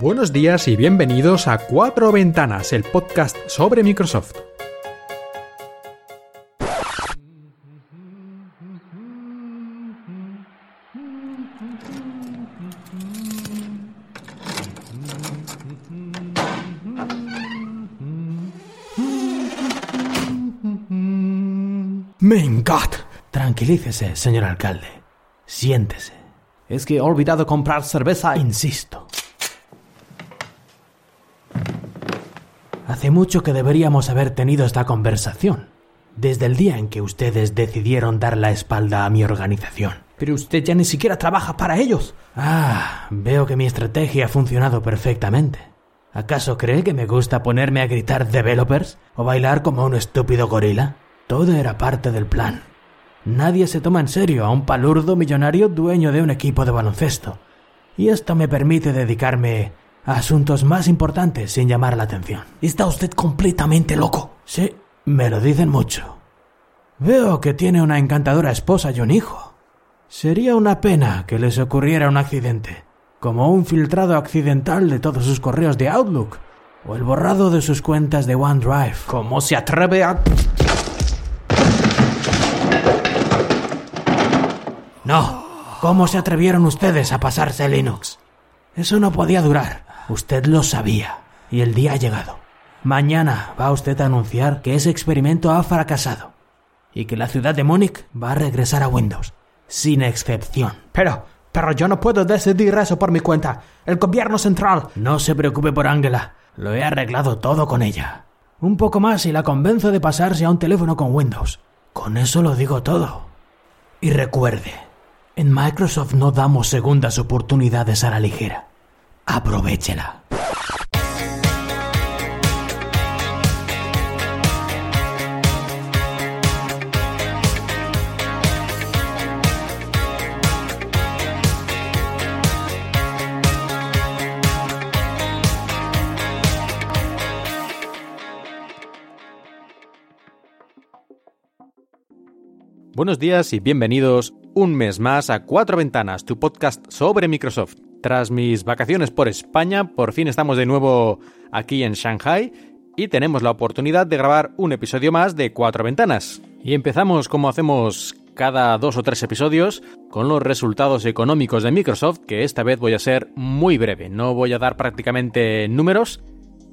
Buenos días y bienvenidos a Cuatro Ventanas, el podcast sobre Microsoft. ¡Mengat! Tranquilícese, señor alcalde. Siéntese. Es que he olvidado comprar cerveza, insisto. Hace mucho que deberíamos haber tenido esta conversación. Desde el día en que ustedes decidieron dar la espalda a mi organización. Pero usted ya ni siquiera trabaja para ellos. Ah, veo que mi estrategia ha funcionado perfectamente. ¿Acaso cree que me gusta ponerme a gritar developers o bailar como un estúpido gorila? Todo era parte del plan. Nadie se toma en serio a un palurdo millonario dueño de un equipo de baloncesto. Y esto me permite dedicarme asuntos más importantes sin llamar la atención. ¿Está usted completamente loco? Sí, me lo dicen mucho. Veo que tiene una encantadora esposa y un hijo. Sería una pena que les ocurriera un accidente, como un filtrado accidental de todos sus correos de Outlook o el borrado de sus cuentas de OneDrive. ¿Cómo se atreve a... No. ¿Cómo se atrevieron ustedes a pasarse Linux? Eso no podía durar. Usted lo sabía. Y el día ha llegado. Mañana va usted a anunciar que ese experimento ha fracasado. Y que la ciudad de Múnich va a regresar a Windows. Sin excepción. Pero, pero yo no puedo decidir eso por mi cuenta. El gobierno central. No se preocupe por Angela. Lo he arreglado todo con ella. Un poco más y la convenzo de pasarse a un teléfono con Windows. Con eso lo digo todo. Y recuerde, en Microsoft no damos segundas oportunidades a la ligera. Aprovechela. Buenos días y bienvenidos un mes más a Cuatro Ventanas, tu podcast sobre Microsoft. Tras mis vacaciones por España, por fin estamos de nuevo aquí en Shanghai y tenemos la oportunidad de grabar un episodio más de Cuatro Ventanas. Y empezamos como hacemos cada dos o tres episodios con los resultados económicos de Microsoft, que esta vez voy a ser muy breve, no voy a dar prácticamente números.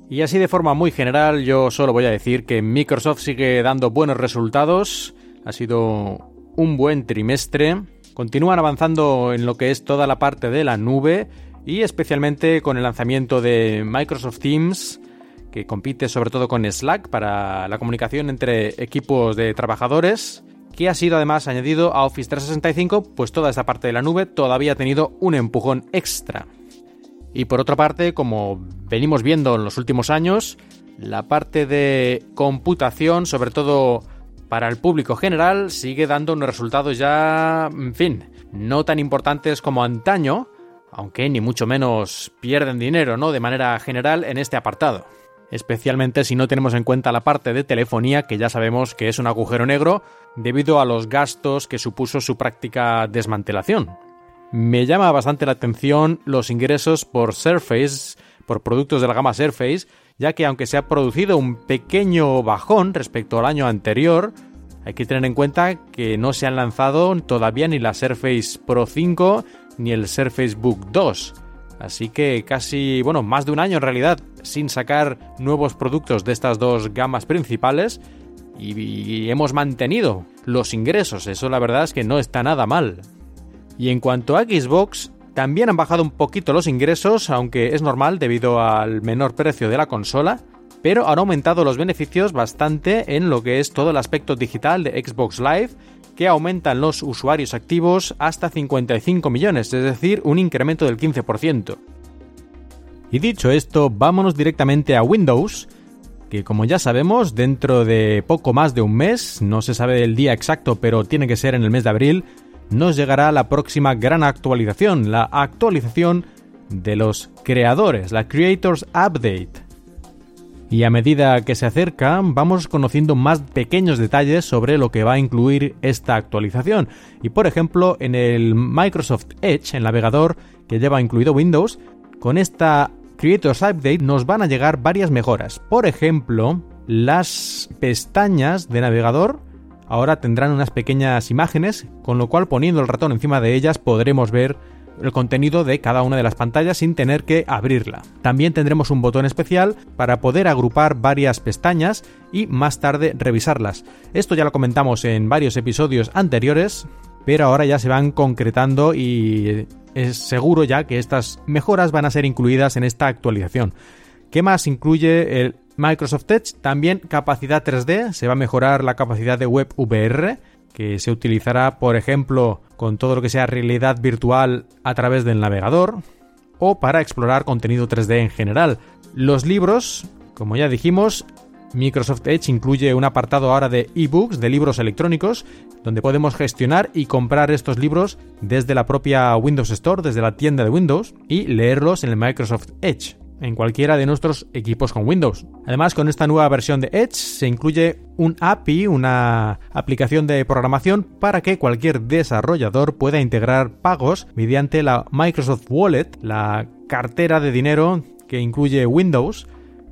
Y así de forma muy general yo solo voy a decir que Microsoft sigue dando buenos resultados, ha sido un buen trimestre. Continúan avanzando en lo que es toda la parte de la nube y especialmente con el lanzamiento de Microsoft Teams, que compite sobre todo con Slack para la comunicación entre equipos de trabajadores, que ha sido además añadido a Office 365, pues toda esta parte de la nube todavía ha tenido un empujón extra. Y por otra parte, como venimos viendo en los últimos años, la parte de computación, sobre todo para el público general sigue dando unos resultados ya, en fin, no tan importantes como antaño, aunque ni mucho menos pierden dinero, ¿no? De manera general en este apartado. Especialmente si no tenemos en cuenta la parte de telefonía, que ya sabemos que es un agujero negro debido a los gastos que supuso su práctica desmantelación. Me llama bastante la atención los ingresos por Surface, por productos de la gama Surface, ya que aunque se ha producido un pequeño bajón respecto al año anterior, hay que tener en cuenta que no se han lanzado todavía ni la Surface Pro 5 ni el Surface Book 2. Así que casi, bueno, más de un año en realidad sin sacar nuevos productos de estas dos gamas principales y, hemos mantenido los ingresos. Eso la verdad es que no está nada mal. Y en cuanto a Xbox, también han bajado un poquito los ingresos, aunque es normal debido al menor precio de la consola, pero han aumentado los beneficios bastante en lo que es todo el aspecto digital de Xbox Live, que aumentan los usuarios activos hasta 55 millones, es decir, un incremento del 15%. Y dicho esto, vámonos directamente a Windows, que como ya sabemos, dentro de poco más de un mes, no se sabe el día exacto, pero tiene que ser en el mes de abril, nos llegará la próxima gran actualización, la actualización de los creadores, la Creators Update. Y a medida que se acerca, vamos conociendo más pequeños detalles sobre lo que va a incluir esta actualización. Y por ejemplo, en el Microsoft Edge, el navegador que lleva incluido Windows, con esta Creators Update nos van a llegar varias mejoras. Por ejemplo, las pestañas de navegador ahora tendrán unas pequeñas imágenes, con lo cual poniendo el ratón encima de ellas podremos ver el contenido de cada una de las pantallas sin tener que abrirla. También tendremos un botón especial para poder agrupar varias pestañas y más tarde revisarlas. Esto ya lo comentamos en varios episodios anteriores, pero ahora ya se van concretando y es seguro ya que estas mejoras van a ser incluidas en esta actualización. ¿Qué más incluye el Microsoft Edge? También capacidad 3D, se va a mejorar la capacidad de web VR, que se utilizará, por ejemplo, con todo lo que sea realidad virtual a través del navegador, o para explorar contenido 3D en general. Los libros, como ya dijimos, Microsoft Edge incluye un apartado ahora de ebooks, de libros electrónicos, donde podemos gestionar y comprar estos libros desde la propia Windows Store, desde la tienda de Windows, y leerlos en el Microsoft Edge en cualquiera de nuestros equipos con Windows. Además, con esta nueva versión de Edge se incluye un API, una aplicación de programación para que cualquier desarrollador pueda integrar pagos mediante la Microsoft Wallet, la cartera de dinero que incluye Windows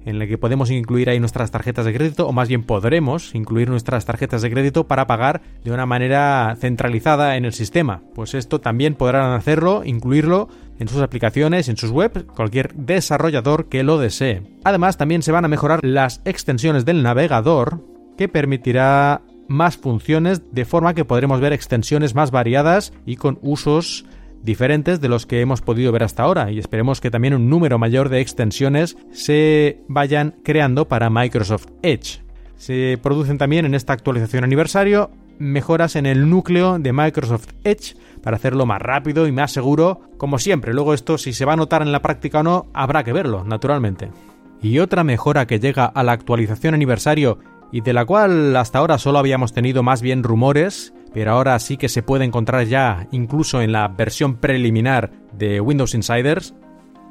en la que podemos incluir ahí nuestras tarjetas de crédito, o más bien podremos incluir nuestras tarjetas de crédito para pagar de una manera centralizada en el sistema. Pues esto también podrán hacerlo, incluirlo en sus aplicaciones, en sus webs, cualquier desarrollador que lo desee. Además, también se van a mejorar las extensiones del navegador, que permitirá más funciones de forma que podremos ver extensiones más variadas y con usos diferentes de los que hemos podido ver hasta ahora y esperemos que también un número mayor de extensiones se vayan creando para Microsoft Edge. Se producen también en esta actualización aniversario mejoras en el núcleo de Microsoft Edge para hacerlo más rápido y más seguro, como siempre. Luego esto si se va a notar en la práctica o no, habrá que verlo, naturalmente. Y otra mejora que llega a la actualización aniversario y de la cual hasta ahora solo habíamos tenido más bien rumores, pero ahora sí que se puede encontrar ya incluso en la versión preliminar de Windows Insiders,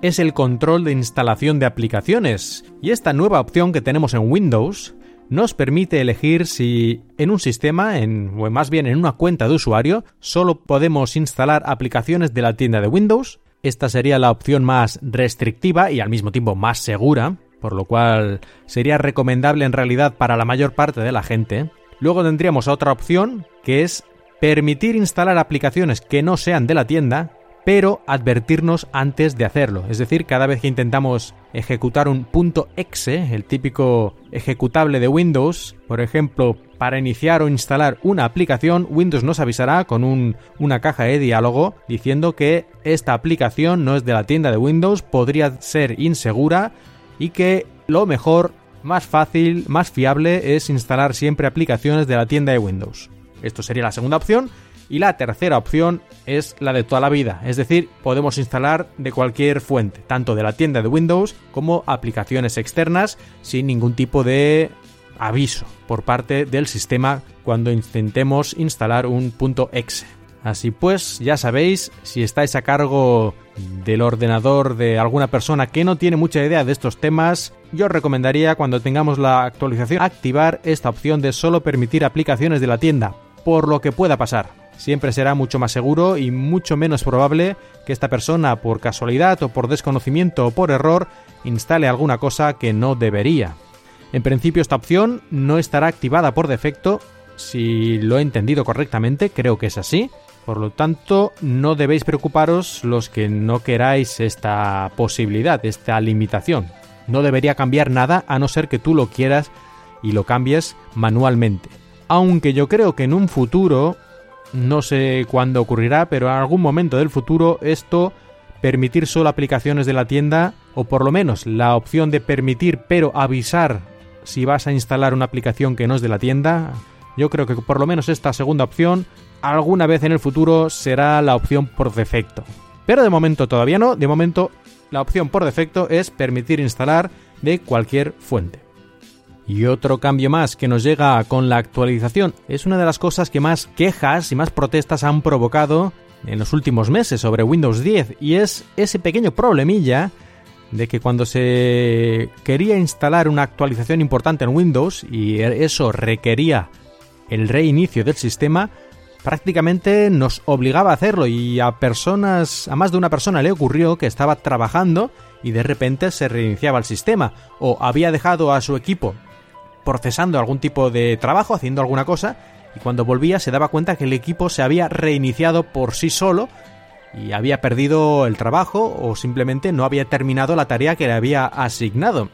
es el control de instalación de aplicaciones. Y esta nueva opción que tenemos en Windows nos permite elegir si en un sistema, en, o más bien en una cuenta de usuario, solo podemos instalar aplicaciones de la tienda de Windows. Esta sería la opción más restrictiva y al mismo tiempo más segura, por lo cual sería recomendable en realidad para la mayor parte de la gente. Luego tendríamos otra opción, que es permitir instalar aplicaciones que no sean de la tienda, pero advertirnos antes de hacerlo. Es decir, cada vez que intentamos ejecutar un .exe, el típico ejecutable de Windows, por ejemplo, para iniciar o instalar una aplicación, Windows nos avisará con una caja de diálogo diciendo que esta aplicación no es de la tienda de Windows, podría ser insegura y que lo mejor más fácil, más fiable es instalar siempre aplicaciones de la tienda de Windows. Esto sería la segunda opción. Y la tercera opción es la de toda la vida, es decir, podemos instalar de cualquier fuente, tanto de la tienda de Windows como aplicaciones externas sin ningún tipo de aviso por parte del sistema cuando intentemos instalar un .exe. Así pues, ya sabéis, si estáis a cargo del ordenador de alguna persona que no tiene mucha idea de estos temas, yo recomendaría cuando tengamos la actualización activar esta opción de solo permitir aplicaciones de la tienda, por lo que pueda pasar. Siempre será mucho más seguro y mucho menos probable que esta persona por casualidad o por desconocimiento o por error instale alguna cosa que no debería. En principio esta opción no estará activada por defecto, si lo he entendido correctamente, creo que es así, por lo tanto, no debéis preocuparos los que no queráis esta posibilidad, esta limitación. No debería cambiar nada a no ser que tú lo quieras y lo cambies manualmente. Aunque yo creo que en un futuro, no sé cuándo ocurrirá, pero en algún momento del futuro esto permitir solo aplicaciones de la tienda o por lo menos la opción de permitir pero avisar si vas a instalar una aplicación que no es de la tienda, yo creo que por lo menos esta segunda opción alguna vez en el futuro será la opción por defecto. Pero de momento todavía no, de momento la opción por defecto es permitir instalar de cualquier fuente. Y otro cambio más que nos llega con la actualización es una de las cosas que más quejas y más protestas han provocado en los últimos meses sobre Windows 10 y es ese pequeño problemilla de que cuando se quería instalar una actualización importante en Windows y eso requería el reinicio del sistema, prácticamente nos obligaba a hacerlo y a personas, a más de una persona le ocurrió que estaba trabajando y de repente se reiniciaba el sistema o había dejado a su equipo procesando algún tipo de trabajo, haciendo alguna cosa y cuando volvía se daba cuenta que el equipo se había reiniciado por sí solo y había perdido el trabajo o simplemente no había terminado la tarea que le había asignado,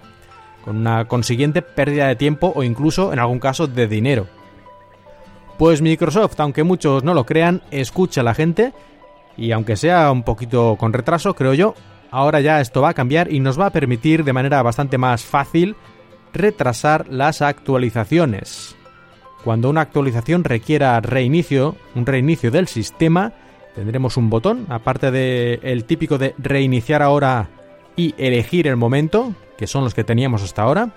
con una consiguiente pérdida de tiempo o incluso en algún caso de dinero. Pues Microsoft, aunque muchos no lo crean, escucha a la gente y aunque sea un poquito con retraso, creo yo, ahora ya esto va a cambiar y nos va a permitir de manera bastante más fácil retrasar las actualizaciones. Cuando una actualización requiera reinicio, un reinicio del sistema, tendremos un botón, aparte del el típico de reiniciar ahora y elegir el momento, que son los que teníamos hasta ahora.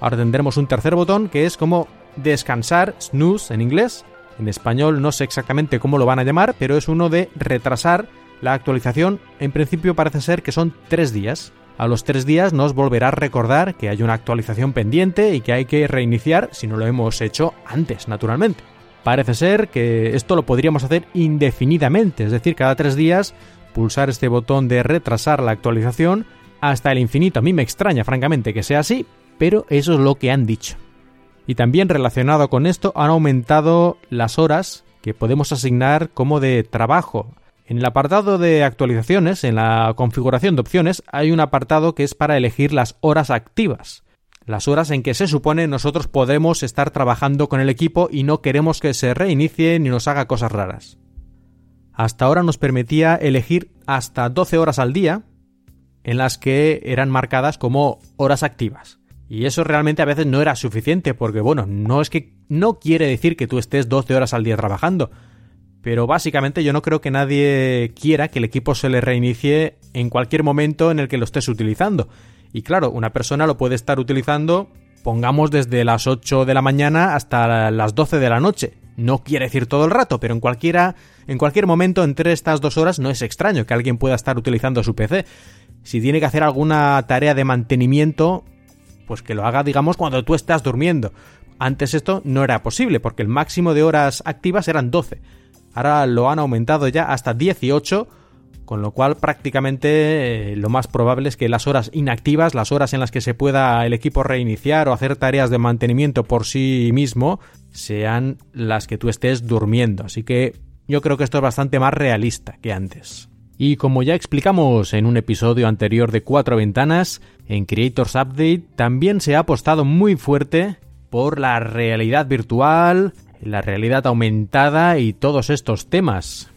Ahora tendremos un tercer botón que es como descansar, snooze en inglés. En español no sé exactamente cómo lo van a llamar, pero es uno de retrasar la actualización. En principio parece ser que son tres días. A los tres días nos volverá a recordar que hay una actualización pendiente y que hay que reiniciar si no lo hemos hecho antes, naturalmente. Parece ser que esto lo podríamos hacer indefinidamente, es decir, cada tres días pulsar este botón de retrasar la actualización hasta el infinito. A mí me extraña, francamente, que sea así, pero eso es lo que han dicho. Y también relacionado con esto han aumentado las horas que podemos asignar como de trabajo. En el apartado de actualizaciones, en la configuración de opciones, hay un apartado que es para elegir las horas activas las horas en que se supone nosotros podemos estar trabajando con el equipo y no queremos que se reinicie ni nos haga cosas raras. Hasta ahora nos permitía elegir hasta 12 horas al día en las que eran marcadas como horas activas. Y eso realmente a veces no era suficiente porque bueno, no es que no quiere decir que tú estés 12 horas al día trabajando, pero básicamente yo no creo que nadie quiera que el equipo se le reinicie en cualquier momento en el que lo estés utilizando. Y claro, una persona lo puede estar utilizando, pongamos desde las 8 de la mañana hasta las 12 de la noche. No quiere decir todo el rato, pero en cualquiera, en cualquier momento entre estas dos horas no es extraño que alguien pueda estar utilizando su PC. Si tiene que hacer alguna tarea de mantenimiento, pues que lo haga, digamos, cuando tú estás durmiendo. Antes esto no era posible, porque el máximo de horas activas eran 12. Ahora lo han aumentado ya hasta 18 con lo cual prácticamente eh, lo más probable es que las horas inactivas, las horas en las que se pueda el equipo reiniciar o hacer tareas de mantenimiento por sí mismo, sean las que tú estés durmiendo. Así que yo creo que esto es bastante más realista que antes. Y como ya explicamos en un episodio anterior de Cuatro Ventanas, en Creators Update también se ha apostado muy fuerte por la realidad virtual, la realidad aumentada y todos estos temas.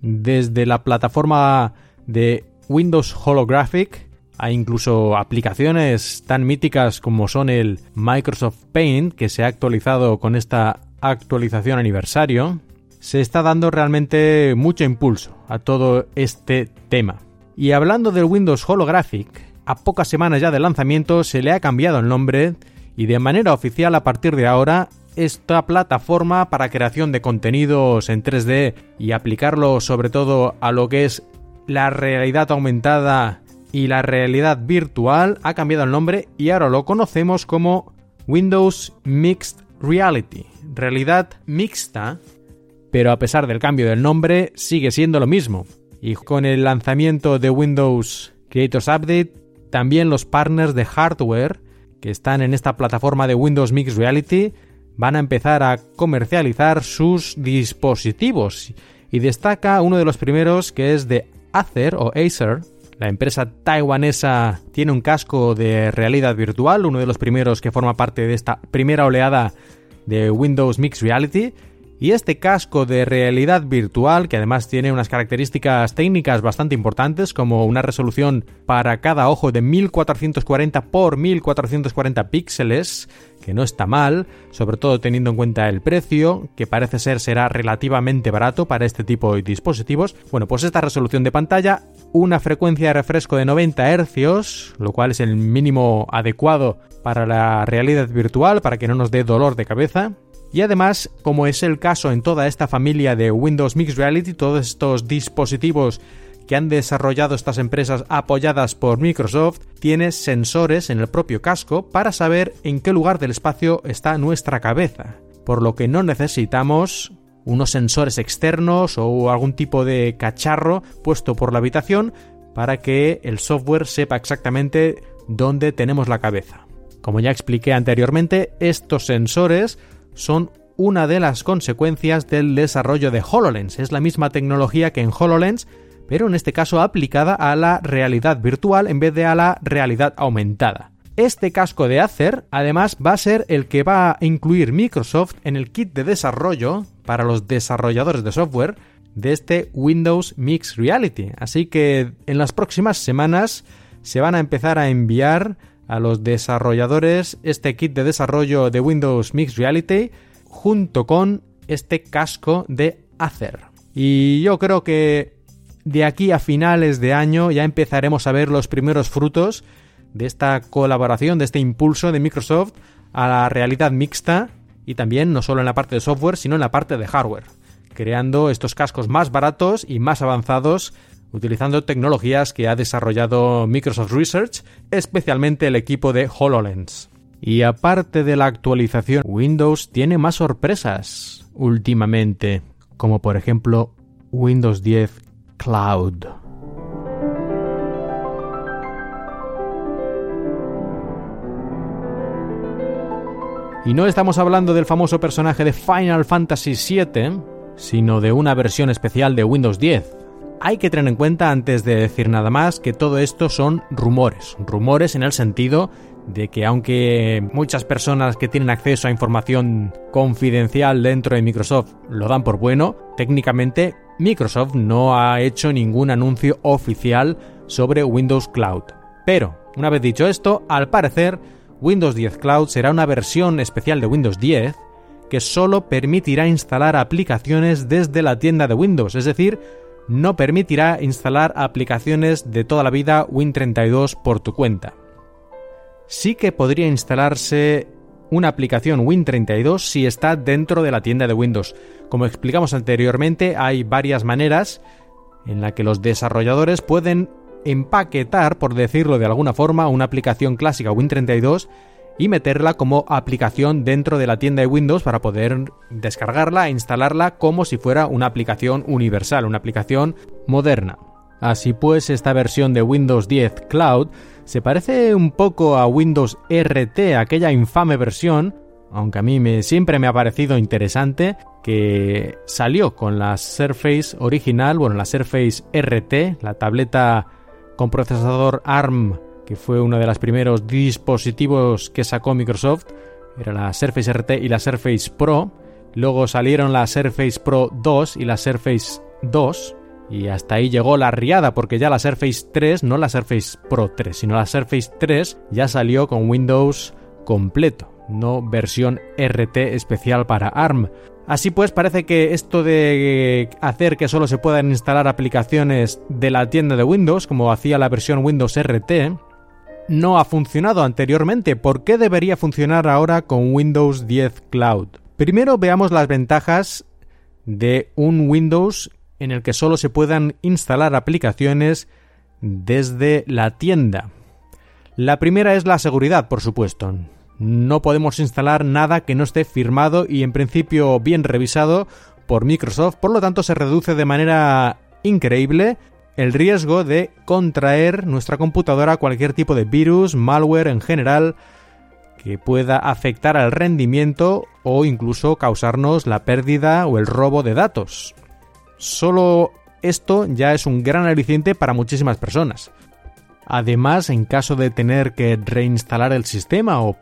Desde la plataforma de Windows Holographic a incluso aplicaciones tan míticas como son el Microsoft Paint, que se ha actualizado con esta actualización aniversario, se está dando realmente mucho impulso a todo este tema. Y hablando del Windows Holographic, a pocas semanas ya de lanzamiento se le ha cambiado el nombre y de manera oficial a partir de ahora esta plataforma para creación de contenidos en 3D y aplicarlo sobre todo a lo que es la realidad aumentada y la realidad virtual ha cambiado el nombre y ahora lo conocemos como Windows Mixed Reality, realidad mixta, pero a pesar del cambio del nombre sigue siendo lo mismo. Y con el lanzamiento de Windows Creators Update, también los partners de hardware que están en esta plataforma de Windows Mixed Reality van a empezar a comercializar sus dispositivos y destaca uno de los primeros que es de Acer o Acer. La empresa taiwanesa tiene un casco de realidad virtual, uno de los primeros que forma parte de esta primera oleada de Windows Mixed Reality y este casco de realidad virtual, que además tiene unas características técnicas bastante importantes, como una resolución para cada ojo de 1440 x 1440 píxeles, que no está mal, sobre todo teniendo en cuenta el precio, que parece ser será relativamente barato para este tipo de dispositivos. Bueno, pues esta resolución de pantalla, una frecuencia de refresco de 90 Hz, lo cual es el mínimo adecuado para la realidad virtual, para que no nos dé dolor de cabeza, y además, como es el caso en toda esta familia de Windows Mixed Reality, todos estos dispositivos que han desarrollado estas empresas apoyadas por Microsoft, tiene sensores en el propio casco para saber en qué lugar del espacio está nuestra cabeza, por lo que no necesitamos unos sensores externos o algún tipo de cacharro puesto por la habitación para que el software sepa exactamente dónde tenemos la cabeza. Como ya expliqué anteriormente, estos sensores son una de las consecuencias del desarrollo de HoloLens. Es la misma tecnología que en HoloLens, pero en este caso aplicada a la realidad virtual en vez de a la realidad aumentada. Este casco de Acer además va a ser el que va a incluir Microsoft en el kit de desarrollo para los desarrolladores de software de este Windows Mixed Reality. Así que en las próximas semanas se van a empezar a enviar a los desarrolladores este kit de desarrollo de Windows Mixed Reality junto con este casco de Acer. Y yo creo que de aquí a finales de año ya empezaremos a ver los primeros frutos de esta colaboración, de este impulso de Microsoft a la realidad mixta y también no solo en la parte de software, sino en la parte de hardware creando estos cascos más baratos y más avanzados utilizando tecnologías que ha desarrollado Microsoft Research, especialmente el equipo de HoloLens. Y aparte de la actualización, Windows tiene más sorpresas últimamente, como por ejemplo Windows 10 Cloud. Y no estamos hablando del famoso personaje de Final Fantasy VII, sino de una versión especial de Windows 10. Hay que tener en cuenta antes de decir nada más que todo esto son rumores, rumores en el sentido de que aunque muchas personas que tienen acceso a información confidencial dentro de Microsoft lo dan por bueno, técnicamente Microsoft no ha hecho ningún anuncio oficial sobre Windows Cloud. Pero, una vez dicho esto, al parecer Windows 10 Cloud será una versión especial de Windows 10 que solo permitirá instalar aplicaciones desde la tienda de Windows, es decir, no permitirá instalar aplicaciones de toda la vida Win32 por tu cuenta. Sí que podría instalarse una aplicación Win32 si está dentro de la tienda de Windows. Como explicamos anteriormente, hay varias maneras en la que los desarrolladores pueden empaquetar, por decirlo de alguna forma, una aplicación clásica Win32 y meterla como aplicación dentro de la tienda de Windows para poder descargarla e instalarla como si fuera una aplicación universal, una aplicación moderna. Así pues, esta versión de Windows 10 Cloud se parece un poco a Windows RT, aquella infame versión, aunque a mí me, siempre me ha parecido interesante, que salió con la Surface original, bueno, la Surface RT, la tableta con procesador ARM que fue uno de los primeros dispositivos que sacó Microsoft, era la Surface RT y la Surface Pro. Luego salieron la Surface Pro 2 y la Surface 2. Y hasta ahí llegó la riada, porque ya la Surface 3, no la Surface Pro 3, sino la Surface 3 ya salió con Windows completo, no versión RT especial para ARM. Así pues, parece que esto de hacer que solo se puedan instalar aplicaciones de la tienda de Windows, como hacía la versión Windows RT, no ha funcionado anteriormente, ¿por qué debería funcionar ahora con Windows 10 Cloud? Primero veamos las ventajas de un Windows en el que solo se puedan instalar aplicaciones desde la tienda. La primera es la seguridad, por supuesto. No podemos instalar nada que no esté firmado y en principio bien revisado por Microsoft, por lo tanto se reduce de manera increíble el riesgo de contraer nuestra computadora cualquier tipo de virus, malware en general, que pueda afectar al rendimiento o incluso causarnos la pérdida o el robo de datos. Solo esto ya es un gran aliciente para muchísimas personas. Además, en caso de tener que reinstalar el sistema o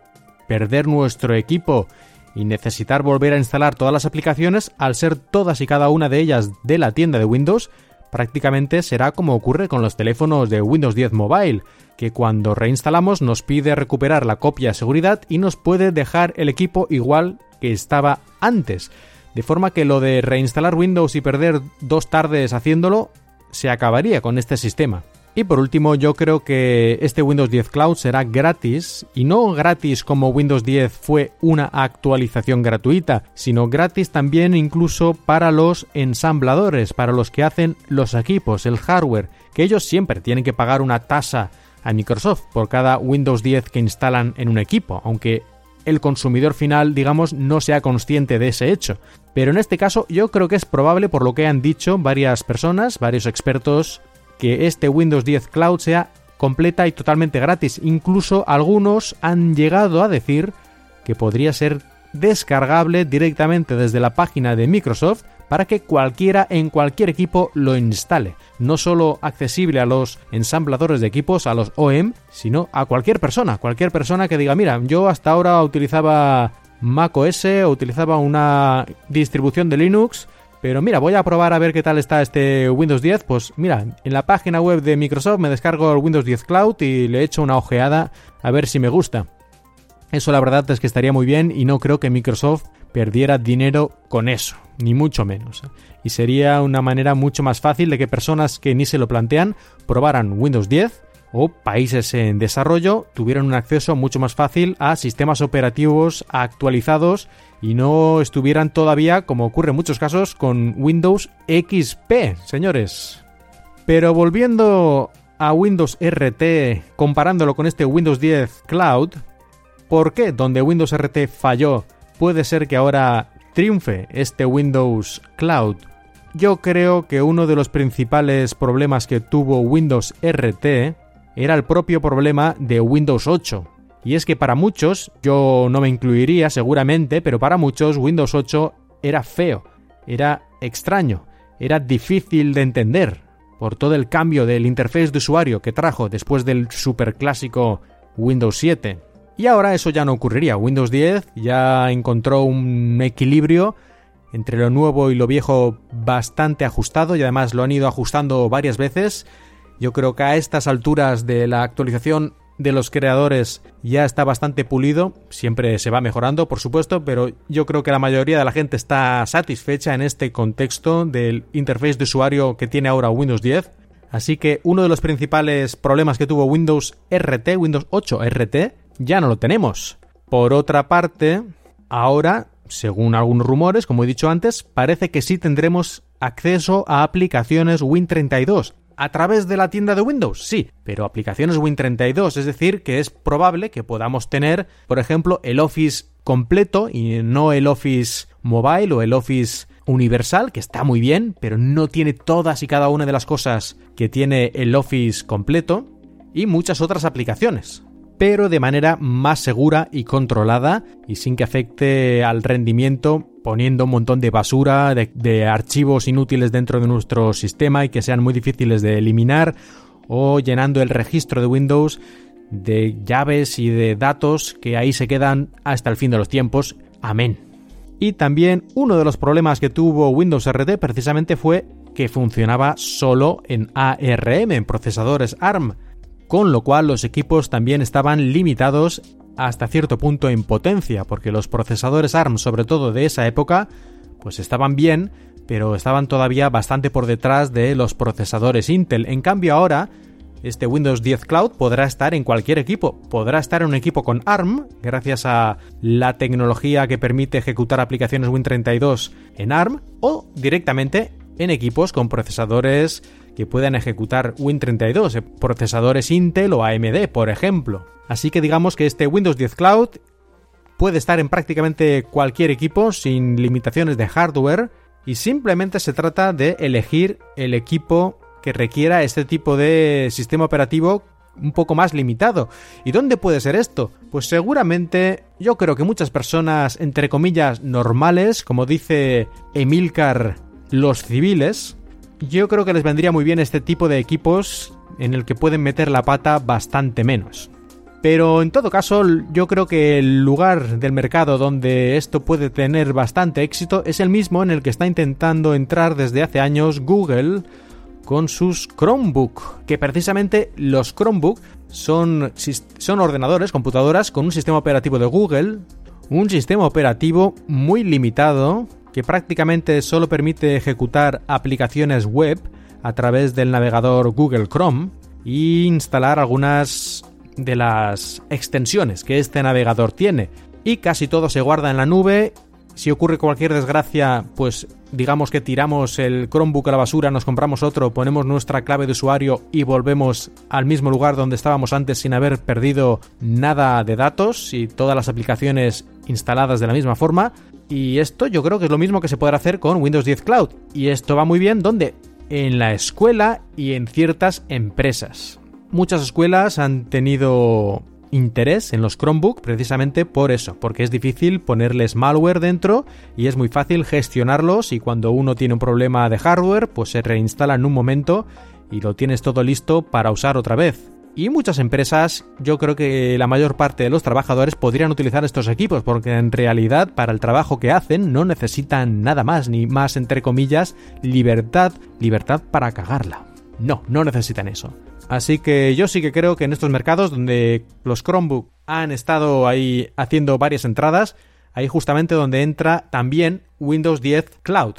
perder nuestro equipo y necesitar volver a instalar todas las aplicaciones, al ser todas y cada una de ellas de la tienda de Windows, prácticamente será como ocurre con los teléfonos de Windows 10 Mobile, que cuando reinstalamos nos pide recuperar la copia de seguridad y nos puede dejar el equipo igual que estaba antes. De forma que lo de reinstalar Windows y perder dos tardes haciéndolo se acabaría con este sistema. Y por último, yo creo que este Windows 10 Cloud será gratis, y no gratis como Windows 10 fue una actualización gratuita, sino gratis también incluso para los ensambladores, para los que hacen los equipos, el hardware, que ellos siempre tienen que pagar una tasa a Microsoft por cada Windows 10 que instalan en un equipo, aunque el consumidor final, digamos, no sea consciente de ese hecho. Pero en este caso yo creo que es probable, por lo que han dicho varias personas, varios expertos que este Windows 10 Cloud sea completa y totalmente gratis. Incluso algunos han llegado a decir que podría ser descargable directamente desde la página de Microsoft para que cualquiera en cualquier equipo lo instale. No solo accesible a los ensambladores de equipos, a los OEM, sino a cualquier persona. Cualquier persona que diga, mira, yo hasta ahora utilizaba Mac OS o utilizaba una distribución de Linux, pero mira, voy a probar a ver qué tal está este Windows 10. Pues mira, en la página web de Microsoft me descargo el Windows 10 Cloud y le echo una ojeada a ver si me gusta. Eso la verdad es que estaría muy bien y no creo que Microsoft perdiera dinero con eso, ni mucho menos. Y sería una manera mucho más fácil de que personas que ni se lo plantean probaran Windows 10 o países en desarrollo tuvieran un acceso mucho más fácil a sistemas operativos actualizados y no estuvieran todavía, como ocurre en muchos casos, con Windows XP, señores. Pero volviendo a Windows RT, comparándolo con este Windows 10 Cloud, ¿por qué donde Windows RT falló puede ser que ahora triunfe este Windows Cloud? Yo creo que uno de los principales problemas que tuvo Windows RT era el propio problema de Windows 8. Y es que para muchos, yo no me incluiría seguramente, pero para muchos Windows 8 era feo, era extraño, era difícil de entender, por todo el cambio del interfaz de usuario que trajo después del superclásico Windows 7. Y ahora eso ya no ocurriría. Windows 10 ya encontró un equilibrio entre lo nuevo y lo viejo bastante ajustado y además lo han ido ajustando varias veces yo creo que a estas alturas de la actualización de los creadores ya está bastante pulido, siempre se va mejorando, por supuesto, pero yo creo que la mayoría de la gente está satisfecha en este contexto del interface de usuario que tiene ahora Windows 10. Así que uno de los principales problemas que tuvo Windows RT, Windows 8 RT, ya no lo tenemos. Por otra parte, ahora, según algunos rumores, como he dicho antes, parece que sí tendremos acceso a aplicaciones Win32 a través de la tienda de Windows, sí, pero aplicaciones Win32, es decir, que es probable que podamos tener, por ejemplo, el Office completo y no el Office Mobile o el Office universal, que está muy bien, pero no tiene todas y cada una de las cosas que tiene el Office completo, y muchas otras aplicaciones pero de manera más segura y controlada y sin que afecte al rendimiento poniendo un montón de basura, de, archivos inútiles dentro de nuestro sistema y que sean muy difíciles de eliminar o llenando el registro de Windows de llaves y de datos que ahí se quedan hasta el fin de los tiempos. Amén. Y también uno de los problemas que tuvo Windows RT precisamente fue que funcionaba solo en ARM, en procesadores ARM con lo cual los equipos también estaban limitados hasta cierto punto en potencia, porque los procesadores ARM, sobre todo de esa época, pues estaban bien, pero estaban todavía bastante por detrás de los procesadores Intel. En cambio ahora, este Windows 10 Cloud podrá estar en cualquier equipo. Podrá estar en un equipo con ARM, gracias a la tecnología que permite ejecutar aplicaciones Win32 en ARM, o directamente en equipos con procesadores que puedan ejecutar Win32, eh, procesadores Intel o AMD, por ejemplo. Así que digamos que este Windows 10 Cloud puede estar en prácticamente cualquier equipo sin limitaciones de hardware y simplemente se trata de elegir el equipo que requiera este tipo de sistema operativo un poco más limitado. ¿Y dónde puede ser esto? Pues seguramente yo creo que muchas personas, entre comillas, normales, como dice Emilcar, los civiles, yo creo que les vendría muy bien este tipo de equipos en el que pueden meter la pata bastante menos. Pero en todo caso, yo creo que el lugar del mercado donde esto puede tener bastante éxito es el mismo en el que está intentando entrar desde hace años Google con sus Chromebook, que precisamente los Chromebook son, son ordenadores, computadoras con un sistema operativo de Google, un sistema operativo muy limitado que prácticamente solo permite ejecutar aplicaciones web a través del navegador Google Chrome e instalar algunas de las extensiones que este navegador tiene. Y casi todo se guarda en la nube. Si ocurre cualquier desgracia, pues digamos que tiramos el Chromebook a la basura, nos compramos otro, ponemos nuestra clave de usuario y volvemos al mismo lugar donde estábamos antes sin haber perdido nada de datos y todas las aplicaciones instaladas de la misma forma. Y esto yo creo que es lo mismo que se podrá hacer con Windows 10 Cloud. Y esto va muy bien donde en la escuela y en ciertas empresas. Muchas escuelas han tenido interés en los Chromebook precisamente por eso, porque es difícil ponerles malware dentro y es muy fácil gestionarlos y cuando uno tiene un problema de hardware pues se reinstala en un momento y lo tienes todo listo para usar otra vez. Y muchas empresas, yo creo que la mayor parte de los trabajadores podrían utilizar estos equipos porque en realidad para el trabajo que hacen no necesitan nada más, ni más entre comillas, libertad, libertad para cagarla. No, no necesitan eso. Así que yo sí que creo que en estos mercados donde los Chromebook han estado ahí haciendo varias entradas, ahí justamente donde entra también Windows 10 Cloud.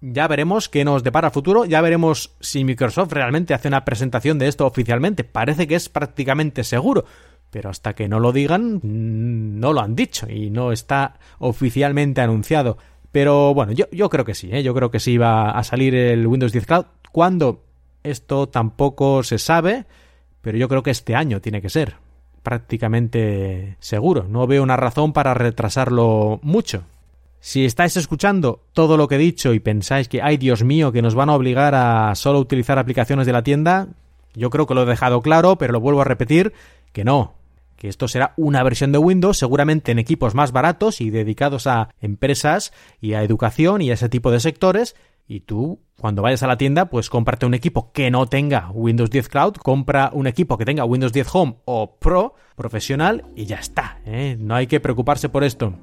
Ya veremos qué nos depara el futuro, ya veremos si Microsoft realmente hace una presentación de esto oficialmente. Parece que es prácticamente seguro, pero hasta que no lo digan, mm, no lo han dicho y no está oficialmente anunciado. Pero bueno, yo, creo que sí, ¿eh? yo creo que sí va a salir el Windows 10 Cloud. Cuando esto tampoco se sabe, pero yo creo que este año tiene que ser. Prácticamente seguro. No veo una razón para retrasarlo mucho. Si estáis escuchando todo lo que he dicho y pensáis que, ay Dios mío, que nos van a obligar a solo utilizar aplicaciones de la tienda, yo creo que lo he dejado claro, pero lo vuelvo a repetir, que no, que esto será una versión de Windows seguramente en equipos más baratos y dedicados a empresas y a educación y a ese tipo de sectores, y tú, cuando vayas a la tienda, pues cómprate un equipo que no tenga Windows 10 Cloud, compra un equipo que tenga Windows 10 Home o Pro profesional y ya está. ¿eh? No hay que preocuparse por esto.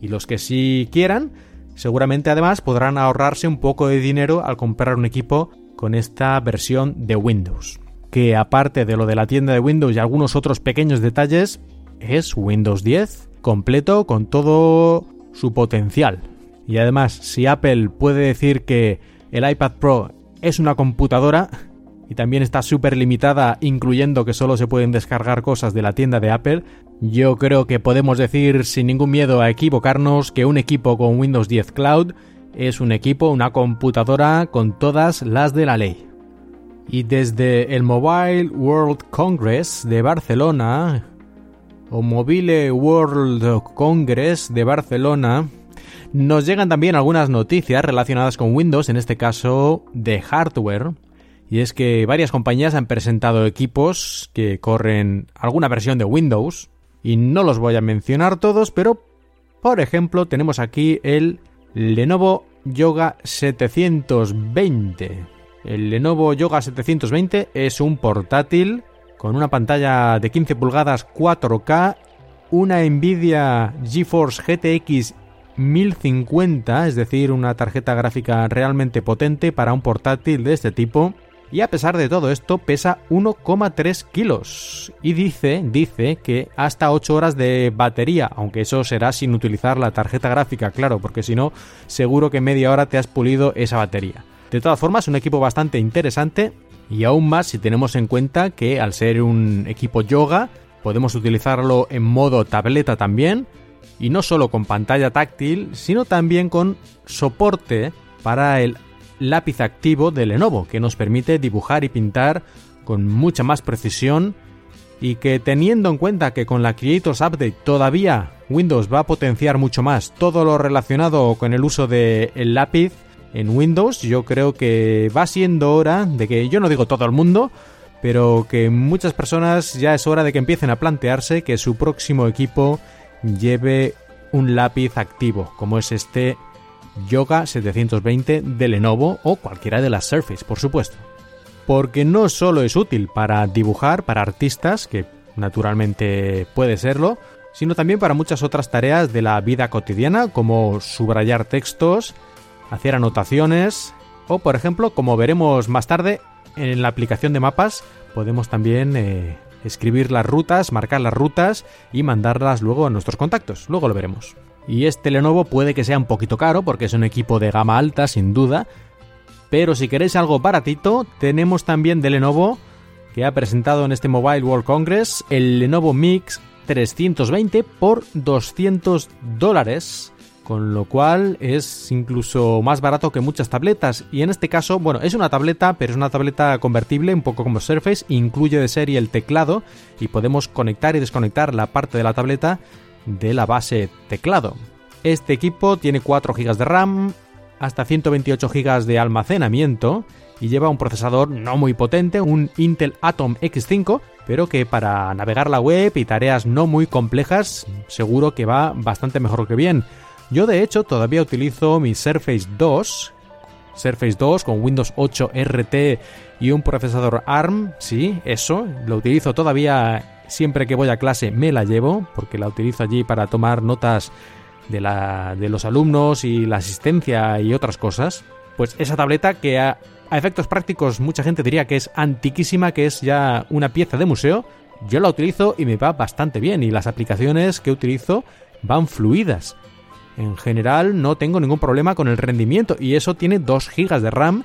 Y los que sí quieran, seguramente además podrán ahorrarse un poco de dinero al comprar un equipo con esta versión de Windows. Que aparte de lo de la tienda de Windows y algunos otros pequeños detalles, es Windows 10 completo con todo su potencial. Y además, si Apple puede decir que el iPad Pro es una computadora y también está súper limitada, incluyendo que solo se pueden descargar cosas de la tienda de Apple, yo creo que podemos decir sin ningún miedo a equivocarnos que un equipo con Windows 10 Cloud es un equipo, una computadora con todas las de la ley. Y desde el Mobile World Congress de Barcelona, o Mobile World Congress de Barcelona, nos llegan también algunas noticias relacionadas con Windows, en este caso de hardware. Y es que varias compañías han presentado equipos que corren alguna versión de Windows. Y no los voy a mencionar todos, pero por ejemplo tenemos aquí el Lenovo Yoga 720. El Lenovo Yoga 720 es un portátil con una pantalla de 15 pulgadas 4K, una Nvidia GeForce GTX 1050, es decir, una tarjeta gráfica realmente potente para un portátil de este tipo. Y a pesar de todo esto, pesa 1,3 kilos. Y dice, dice que hasta 8 horas de batería, aunque eso será sin utilizar la tarjeta gráfica, claro, porque si no, seguro que media hora te has pulido esa batería. De todas formas, un equipo bastante interesante y aún más si tenemos en cuenta que al ser un equipo yoga, podemos utilizarlo en modo tableta también, y no solo con pantalla táctil, sino también con soporte para el lápiz activo de Lenovo, que nos permite dibujar y pintar con mucha más precisión y que teniendo en cuenta que con la Creators Update todavía Windows va a potenciar mucho más todo lo relacionado con el uso del lápiz en Windows, yo creo que va siendo hora de que, yo no digo todo el mundo, pero que muchas personas ya es hora de que empiecen a plantearse que su próximo equipo lleve un lápiz activo, como es este Yoga 720 de Lenovo o cualquiera de las Surface, por supuesto. Porque no solo es útil para dibujar para artistas, que naturalmente puede serlo, sino también para muchas otras tareas de la vida cotidiana, como subrayar textos, hacer anotaciones, o por ejemplo, como veremos más tarde, en la aplicación de mapas podemos también eh, escribir las rutas, marcar las rutas y mandarlas luego a nuestros contactos. Luego lo veremos. Y este Lenovo puede que sea un poquito caro porque es un equipo de gama alta, sin duda. Pero si queréis algo baratito, tenemos también de Lenovo que ha presentado en este Mobile World Congress el Lenovo Mix 320 por 200 dólares con lo cual es incluso más barato que muchas tabletas. Y en este caso, bueno, es una tableta, pero es una tableta convertible, un poco como Surface, incluye de serie el teclado y podemos conectar y desconectar la parte de la tableta de la base teclado. Este equipo tiene 4 GB de RAM, hasta 128 GB de almacenamiento y lleva un procesador no muy potente, un Intel Atom X5, pero que para navegar la web y tareas no muy complejas seguro que va bastante mejor que bien. Yo de hecho todavía utilizo mi Surface 2, Surface 2 con Windows 8 RT y un procesador ARM, sí, eso, lo utilizo todavía siempre que voy a clase me la llevo, porque la utilizo allí para tomar notas de, la, de los alumnos y la asistencia y otras cosas. Pues esa tableta que a, a efectos prácticos mucha gente diría que es antiquísima, que es ya una pieza de museo, yo la utilizo y me va bastante bien y las aplicaciones que utilizo van fluidas. En general no tengo ningún problema con el rendimiento y eso tiene 2 GB de RAM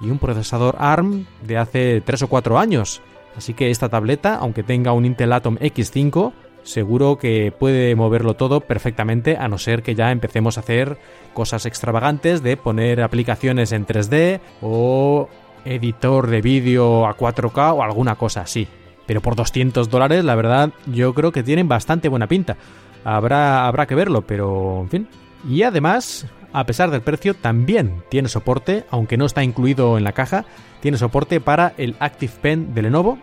y un procesador ARM de hace 3 o 4 años. Así que esta tableta, aunque tenga un Intel Atom X5, seguro que puede moverlo todo perfectamente a no ser que ya empecemos a hacer cosas extravagantes de poner aplicaciones en 3D o editor de vídeo a 4K o alguna cosa así. Pero por 200 dólares, la verdad, yo creo que tienen bastante buena pinta. Habrá, habrá que verlo, pero en fin. Y además, a pesar del precio, también tiene soporte, aunque no está incluido en la caja, tiene soporte para el Active Pen de Lenovo,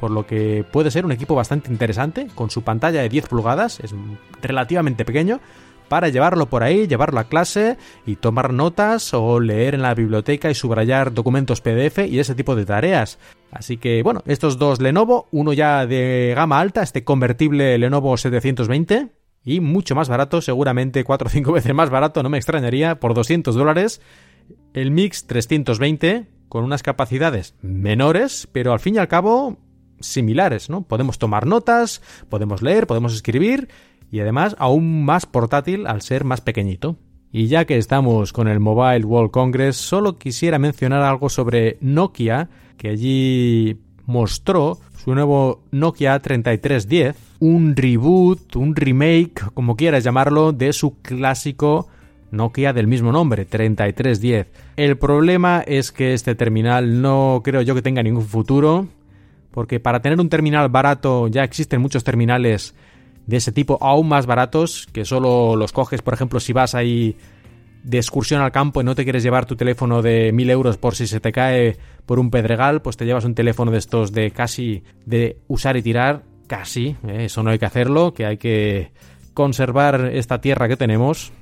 por lo que puede ser un equipo bastante interesante, con su pantalla de 10 pulgadas, es relativamente pequeño, para llevarlo por ahí, llevarlo a clase y tomar notas o leer en la biblioteca y subrayar documentos PDF y ese tipo de tareas. Así que bueno, estos dos Lenovo, uno ya de gama alta, este convertible Lenovo 720 y mucho más barato, seguramente 4 o 5 veces más barato, no me extrañaría, por 200 dólares, el Mix 320 con unas capacidades menores, pero al fin y al cabo similares, ¿no? Podemos tomar notas, podemos leer, podemos escribir y además aún más portátil al ser más pequeñito. Y ya que estamos con el Mobile World Congress, solo quisiera mencionar algo sobre Nokia, que allí mostró su nuevo Nokia 3310, un reboot, un remake, como quieras llamarlo, de su clásico Nokia del mismo nombre, 3310. El problema es que este terminal no creo yo que tenga ningún futuro, porque para tener un terminal barato ya existen muchos terminales de ese tipo aún más baratos, que solo los coges, por ejemplo, si vas ahí de excursión al campo y no te quieres llevar tu teléfono de 1000 euros por si se te cae por un pedregal, pues te llevas un teléfono de estos de casi de usar y tirar, casi, ¿eh? eso no hay que hacerlo, que hay que conservar esta tierra que tenemos.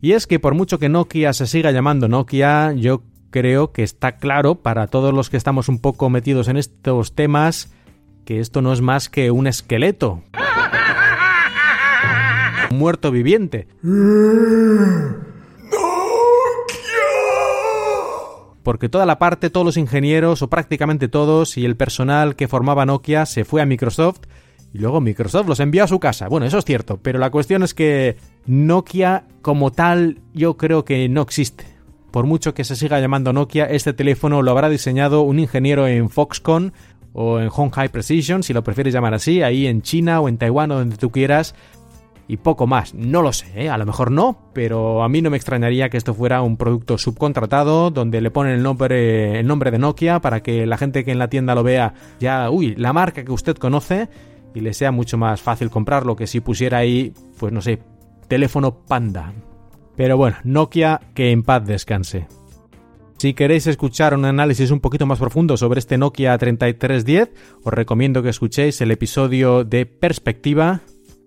Y es que por mucho que Nokia se siga llamando Nokia, yo creo que está claro para todos los que estamos un poco metidos en estos temas que esto no es más que un esqueleto muerto viviente. Porque toda la parte, todos los ingenieros, o prácticamente todos, y el personal que formaba Nokia se fue a Microsoft y luego Microsoft los envió a su casa. Bueno, eso es cierto, pero la cuestión es que Nokia como tal yo creo que no existe. Por mucho que se siga llamando Nokia, este teléfono lo habrá diseñado un ingeniero en Foxconn o en Hong High Precision, si lo prefieres llamar así, ahí en China o en Taiwán o donde tú quieras, y poco más. No lo sé, ¿eh? a lo mejor no, pero a mí no me extrañaría que esto fuera un producto subcontratado donde le ponen el nombre, el nombre de Nokia para que la gente que en la tienda lo vea ya, uy, la marca que usted conoce y le sea mucho más fácil comprarlo que si pusiera ahí, pues no sé, teléfono Panda. Pero bueno, Nokia que en paz descanse. Si queréis escuchar un análisis un poquito más profundo sobre este Nokia 3310, os recomiendo que escuchéis el episodio de Perspectiva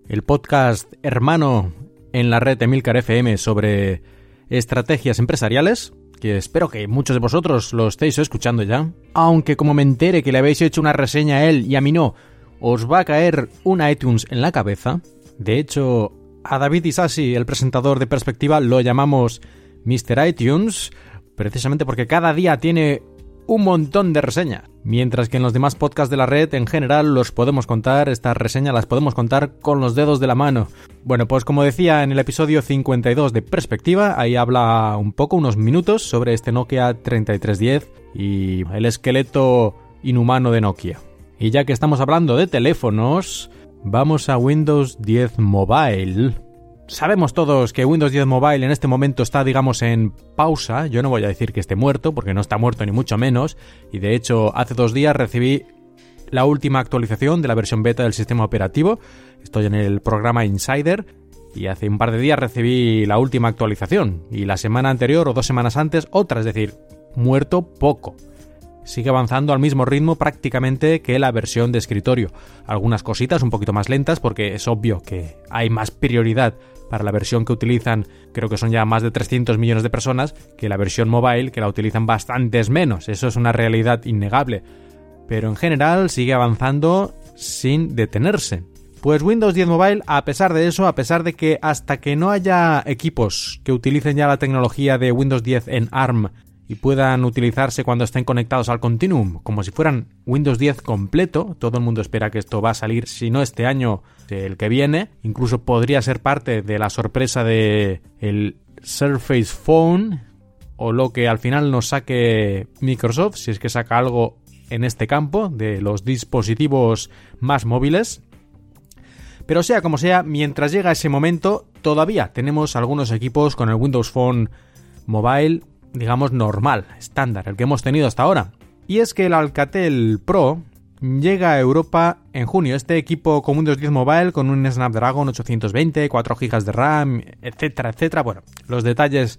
el podcast hermano en la red de Milcar FM sobre estrategias empresariales, que espero que muchos de vosotros lo estéis escuchando ya, aunque como me entere que le habéis hecho una reseña a él y a mí no, os va a caer un iTunes en la cabeza. De hecho, a David Isasi, el presentador de Perspectiva, lo llamamos Mr. iTunes, precisamente porque cada día tiene un montón de reseñas. Mientras que en los demás podcasts de la red en general los podemos contar, estas reseñas las podemos contar con los dedos de la mano. Bueno, pues como decía en el episodio 52 de Perspectiva, ahí habla un poco, unos minutos, sobre este Nokia 3310 y el esqueleto inhumano de Nokia. Y ya que estamos hablando de teléfonos, vamos a Windows 10 Mobile. Sabemos todos que Windows 10 Mobile en este momento está, digamos, en pausa. Yo no voy a decir que esté muerto, porque no está muerto ni mucho menos. Y de hecho, hace dos días recibí la última actualización de la versión beta del sistema operativo. Estoy en el programa Insider. y hace un par de días recibí la última actualización y la semana anterior o dos semanas antes otra, es decir, muerto poco. Sigue avanzando al mismo ritmo prácticamente que la versión de escritorio. Algunas cositas un poquito más lentas porque es obvio que hay más prioridad para la versión que utilizan, creo que son ya más de 300 millones de personas, que la versión mobile que la utilizan bastantes menos. Eso es una realidad innegable. Pero en general sigue avanzando sin detenerse. Pues Windows 10 Mobile, a pesar de eso, a pesar de que hasta que no haya equipos que utilicen ya la tecnología de Windows 10 en ARM y puedan utilizarse cuando estén conectados al Continuum, como si fueran Windows 10 completo, todo el mundo espera que esto va a salir, si no este año, el que viene, incluso podría ser parte de la sorpresa de el Surface Phone o lo que al final nos saque Microsoft, si es que saca algo en este campo de los dispositivos más móviles. Pero sea como sea, mientras llega ese momento, todavía tenemos algunos equipos con el Windows Phone Mobile, digamos, normal, estándar, el que hemos tenido hasta ahora. Y es que el Alcatel Pro llega a Europa en junio. Este equipo con Windows 10 Mobile, con un Snapdragon 820, 4 GB de RAM, etcétera, etcétera. Bueno, los detalles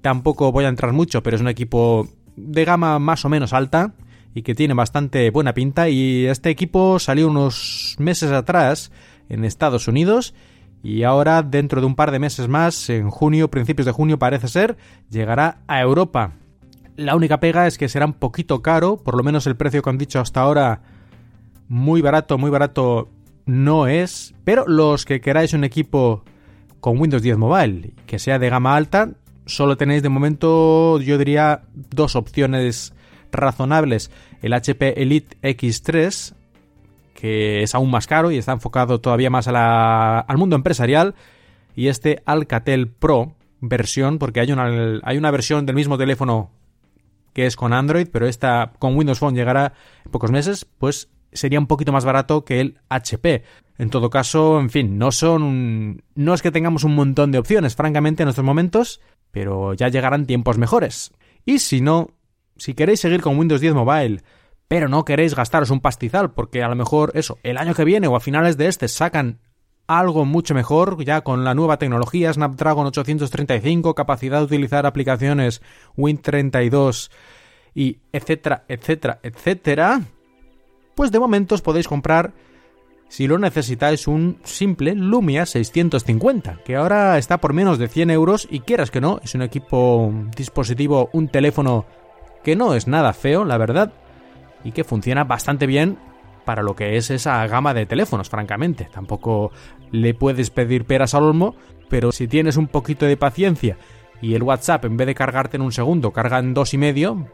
tampoco voy a entrar mucho, pero es un equipo de gama más o menos alta y que tiene bastante buena pinta. Y este equipo salió unos meses atrás en Estados Unidos y ahora dentro de un par de meses más, en junio, principios de junio parece ser, llegará a Europa. La única pega es que será un poquito caro, por lo menos el precio que han dicho hasta ahora, muy barato, muy barato no es, pero los que queráis un equipo con Windows 10 Mobile que sea de gama alta, solo tenéis de momento, yo diría, dos opciones razonables. El HP Elite X3 que es aún más caro y está enfocado todavía más al mundo empresarial, y este Alcatel Pro versión, porque hay una, hay una versión del mismo teléfono que es con Android, pero esta con Windows Phone llegará en pocos meses, pues sería un poquito más barato que el HP. En todo caso, en fin, no son no es que tengamos un montón de opciones, francamente, en estos momentos, pero ya llegarán tiempos mejores. Y si no, si queréis seguir con Windows 10 Mobile, pero no queréis gastaros un pastizal, porque a lo mejor eso, el año que viene o a finales de este sacan algo mucho mejor, ya con la nueva tecnología Snapdragon 835, capacidad de utilizar aplicaciones Win32 y etcétera, etcétera, etcétera, pues de momento os podéis comprar, si lo necesitáis, un simple Lumia 650, que ahora está por menos de 100 euros y quieras que no, es un equipo, dispositivo, un teléfono que no es nada feo, la verdad, y que funciona bastante bien para lo que es esa gama de teléfonos, francamente. Tampoco le puedes pedir peras al olmo, pero si tienes un poquito de paciencia y el WhatsApp en vez de cargarte en un segundo carga en dos y medio,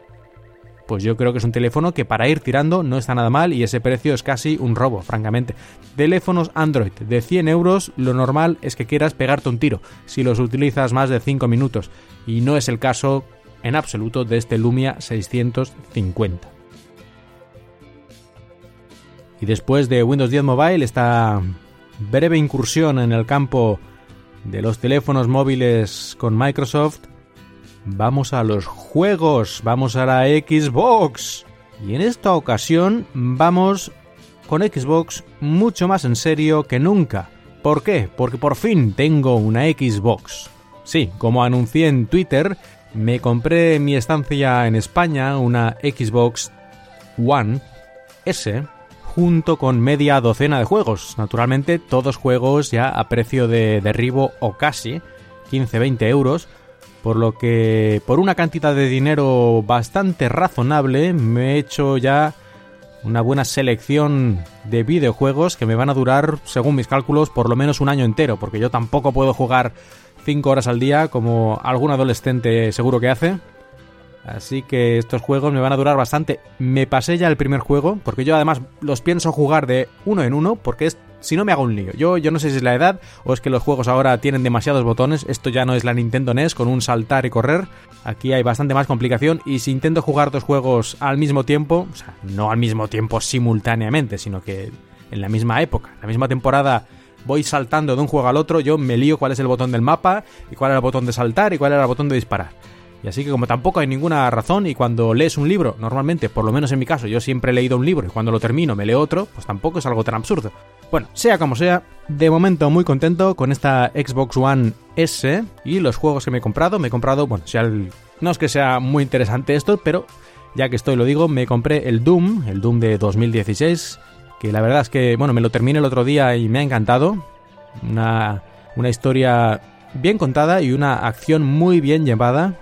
pues yo creo que es un teléfono que para ir tirando no está nada mal y ese precio es casi un robo, francamente. Teléfonos Android de 100 euros, lo normal es que quieras pegarte un tiro si los utilizas más de 5 minutos y no es el caso en absoluto de este Lumia 650. Y después de Windows 10 Mobile, esta breve incursión en el campo de los teléfonos móviles con Microsoft, vamos a los juegos, vamos a la Xbox. Y en esta ocasión vamos con Xbox mucho más en serio que nunca. ¿Por qué? Porque por fin tengo una Xbox. Sí, como anuncié en Twitter, me compré mi estancia en España una Xbox One S junto con media docena de juegos. Naturalmente, todos juegos ya a precio de derribo o casi 15-20 euros. Por lo que, por una cantidad de dinero bastante razonable, me he hecho ya una buena selección de videojuegos que me van a durar, según mis cálculos, por lo menos un año entero, porque yo tampoco puedo jugar 5 horas al día como algún adolescente seguro que hace. Así que estos juegos me van a durar bastante. Me pasé ya el primer juego, porque yo además los pienso jugar de uno en uno, porque es, si no me hago un lío. Yo, yo no sé si es la edad o es que los juegos ahora tienen demasiados botones. Esto ya no es la Nintendo NES con un saltar y correr. Aquí hay bastante más complicación y si intento jugar dos juegos al mismo tiempo, o sea, no al mismo tiempo simultáneamente, sino que en la misma época, en la misma temporada voy saltando de un juego al otro, yo me lío cuál es el botón del mapa y cuál es el botón de saltar y cuál es el botón de disparar. Y así que como tampoco hay ninguna razón y cuando lees un libro, normalmente, por lo menos en mi caso, yo siempre he leído un libro y cuando lo termino me leo otro, pues tampoco es algo tan absurdo. Bueno, sea como sea, de momento muy contento con esta Xbox One S y los juegos que me he comprado. Me he comprado, bueno, no es que sea muy interesante esto, pero ya que estoy lo digo, me compré el Doom, el Doom de 2016, que la verdad es que, bueno, me lo terminé el otro día y me ha encantado. Una, una historia bien contada y una acción muy bien llevada.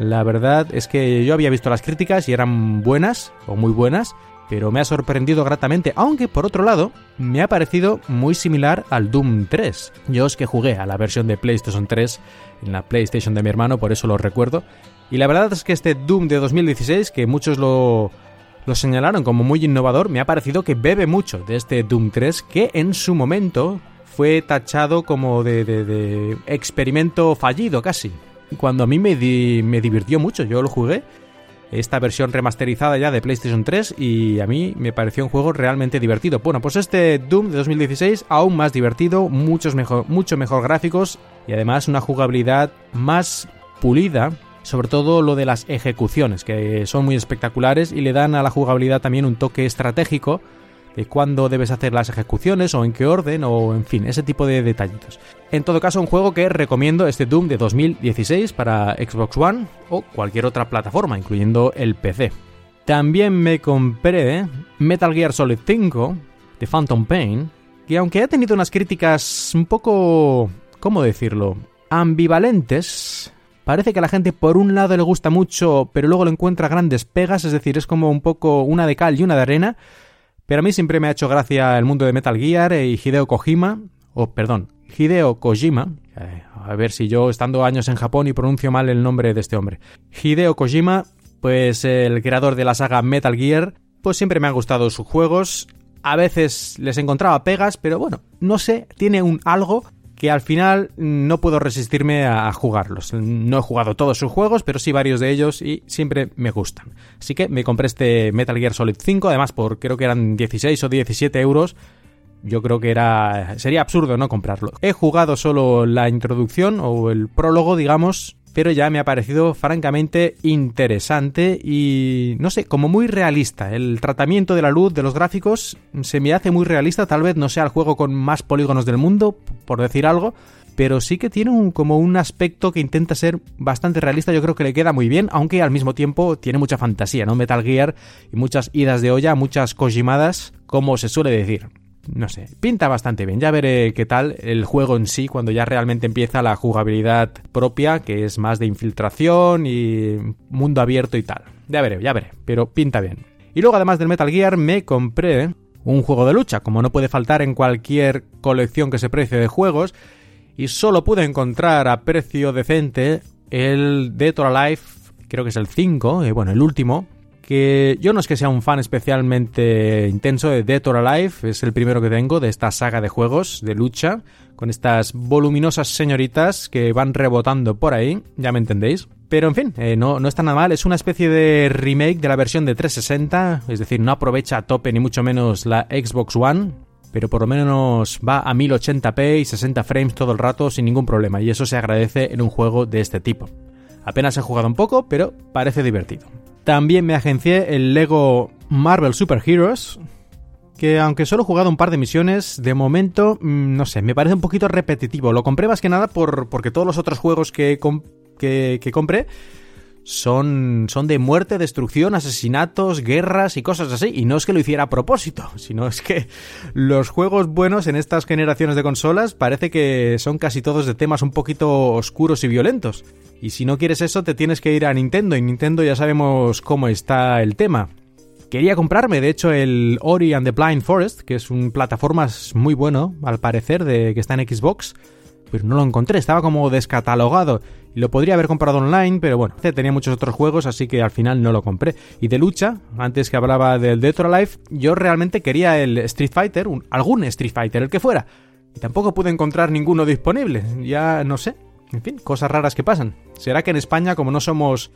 La verdad es que yo había visto las críticas y eran buenas o muy buenas, pero me ha sorprendido gratamente, aunque por otro lado me ha parecido muy similar al Doom 3. Yo es que jugué a la versión de PlayStation 3 en la PlayStation de mi hermano, por eso lo recuerdo. Y la verdad es que este Doom de 2016, que muchos lo, lo señalaron como muy innovador, me ha parecido que bebe mucho de este Doom 3, que en su momento fue tachado como de, de experimento fallido casi cuando a mí me, divirtió mucho, yo lo jugué, esta versión remasterizada ya de PlayStation 3 y a mí me pareció un juego realmente divertido. Bueno, pues este Doom de 2016 aún más divertido, muchos mucho mejor gráficos y además una jugabilidad más pulida, sobre todo lo de las ejecuciones, que son muy espectaculares y le dan a la jugabilidad también un toque estratégico de cuándo debes hacer las ejecuciones o en qué orden o en fin, ese tipo de detallitos. En todo caso, un juego que recomiendo este Doom de 2016 para Xbox One o cualquier otra plataforma, incluyendo el PC. También me compré Metal Gear Solid 5 de Phantom Pain, que aunque ha tenido unas críticas un poco, ¿cómo decirlo?, ambivalentes, parece que a la gente por un lado le gusta mucho, pero luego le encuentra grandes pegas, es decir, es como un poco una de cal y una de arena, pero a mí siempre me ha hecho gracia el mundo de Metal Gear y Hideo Kojima, o perdón, Hideo Kojima, eh, a ver si yo estando años en Japón y pronuncio mal el nombre de este hombre. Hideo Kojima, pues el creador de la saga Metal Gear, pues siempre me han gustado sus juegos. A veces les encontraba pegas, pero bueno, no sé, tiene un algo que al final no puedo resistirme a jugarlos. No he jugado todos sus juegos, pero sí varios de ellos y siempre me gustan. Así que me compré este Metal Gear Solid 5, además por creo que eran 16 o 17 euros. Yo creo que era sería absurdo no comprarlo. He jugado solo la introducción o el prólogo, digamos, pero ya me ha parecido francamente interesante y no sé, como muy realista. El tratamiento de la luz, de los gráficos, se me hace muy realista, tal vez no sea el juego con más polígonos del mundo, por decir algo, pero sí que tiene un, como un aspecto que intenta ser bastante realista, yo creo que le queda muy bien, aunque al mismo tiempo tiene mucha fantasía, ¿no? Metal Gear y muchas idas de olla, muchas kojimadas, como se suele decir no sé, pinta bastante bien. Ya veré qué tal el juego en sí cuando ya realmente empieza la jugabilidad propia, que es más de infiltración y mundo abierto y tal. Ya veré, ya veré, pero pinta bien. Y luego además del Metal Gear me compré un juego de lucha, como no puede faltar en cualquier colección que se precie de juegos, y solo pude encontrar a precio decente el Dead or Alive, creo que es el 5, eh, bueno, el último, que yo no es que sea un fan especialmente intenso de Dead or Alive, es el primero que tengo de esta saga de juegos de lucha, con estas voluminosas señoritas que van rebotando por ahí, ya me entendéis. Pero en fin, eh, no, no está nada mal, es una especie de remake de la versión de 360, es decir, no aprovecha a tope ni mucho menos la Xbox One, pero por lo menos va a 1080p y 60 frames todo el rato sin ningún problema, y eso se agradece en un juego de este tipo. Apenas he jugado un poco, pero parece divertido. También me agencié el Lego Marvel Super Heroes, que aunque solo he jugado un par de misiones, de momento, mm, no sé, me parece un poquito repetitivo. Lo compré más que nada por, porque todos los otros juegos que, que, compré son, son de muerte, destrucción, asesinatos, guerras y cosas así. Y no es que lo hiciera a propósito, sino es que los juegos buenos en estas generaciones de consolas parece que son casi todos de temas un poquito oscuros y violentos. Y si no quieres eso, te tienes que ir a Nintendo, y Nintendo ya sabemos cómo está el tema. Quería comprarme, de hecho, el Ori and the Blind Forest, que es un plataformas muy bueno, al parecer, de que está en Xbox, pero no lo encontré, estaba como descatalogado. Lo podría haber comprado online, pero bueno, tenía muchos otros juegos, así que al final no lo compré. Y de lucha, antes que hablaba del Dead or Alive, yo realmente quería el Street Fighter, algún Street Fighter, el que fuera. Y tampoco pude encontrar ninguno disponible. Ya no sé, en fin, cosas raras que pasan. ¿Será que en España, como no somos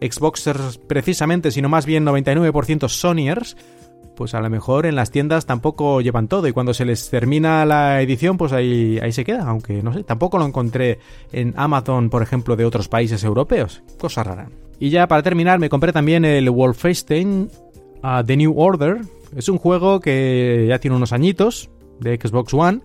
Xboxers precisamente, sino más bien 99% Sonyers, pues a lo mejor en las tiendas tampoco llevan todo y cuando se les termina la edición, pues ahí, ahí se queda, aunque no sé, tampoco lo encontré en Amazon, por ejemplo, de otros países europeos. Cosa rara. Y ya para terminar, me compré también el Wolfenstein uh, The New Order. Es un juego que ya tiene unos añitos de Xbox One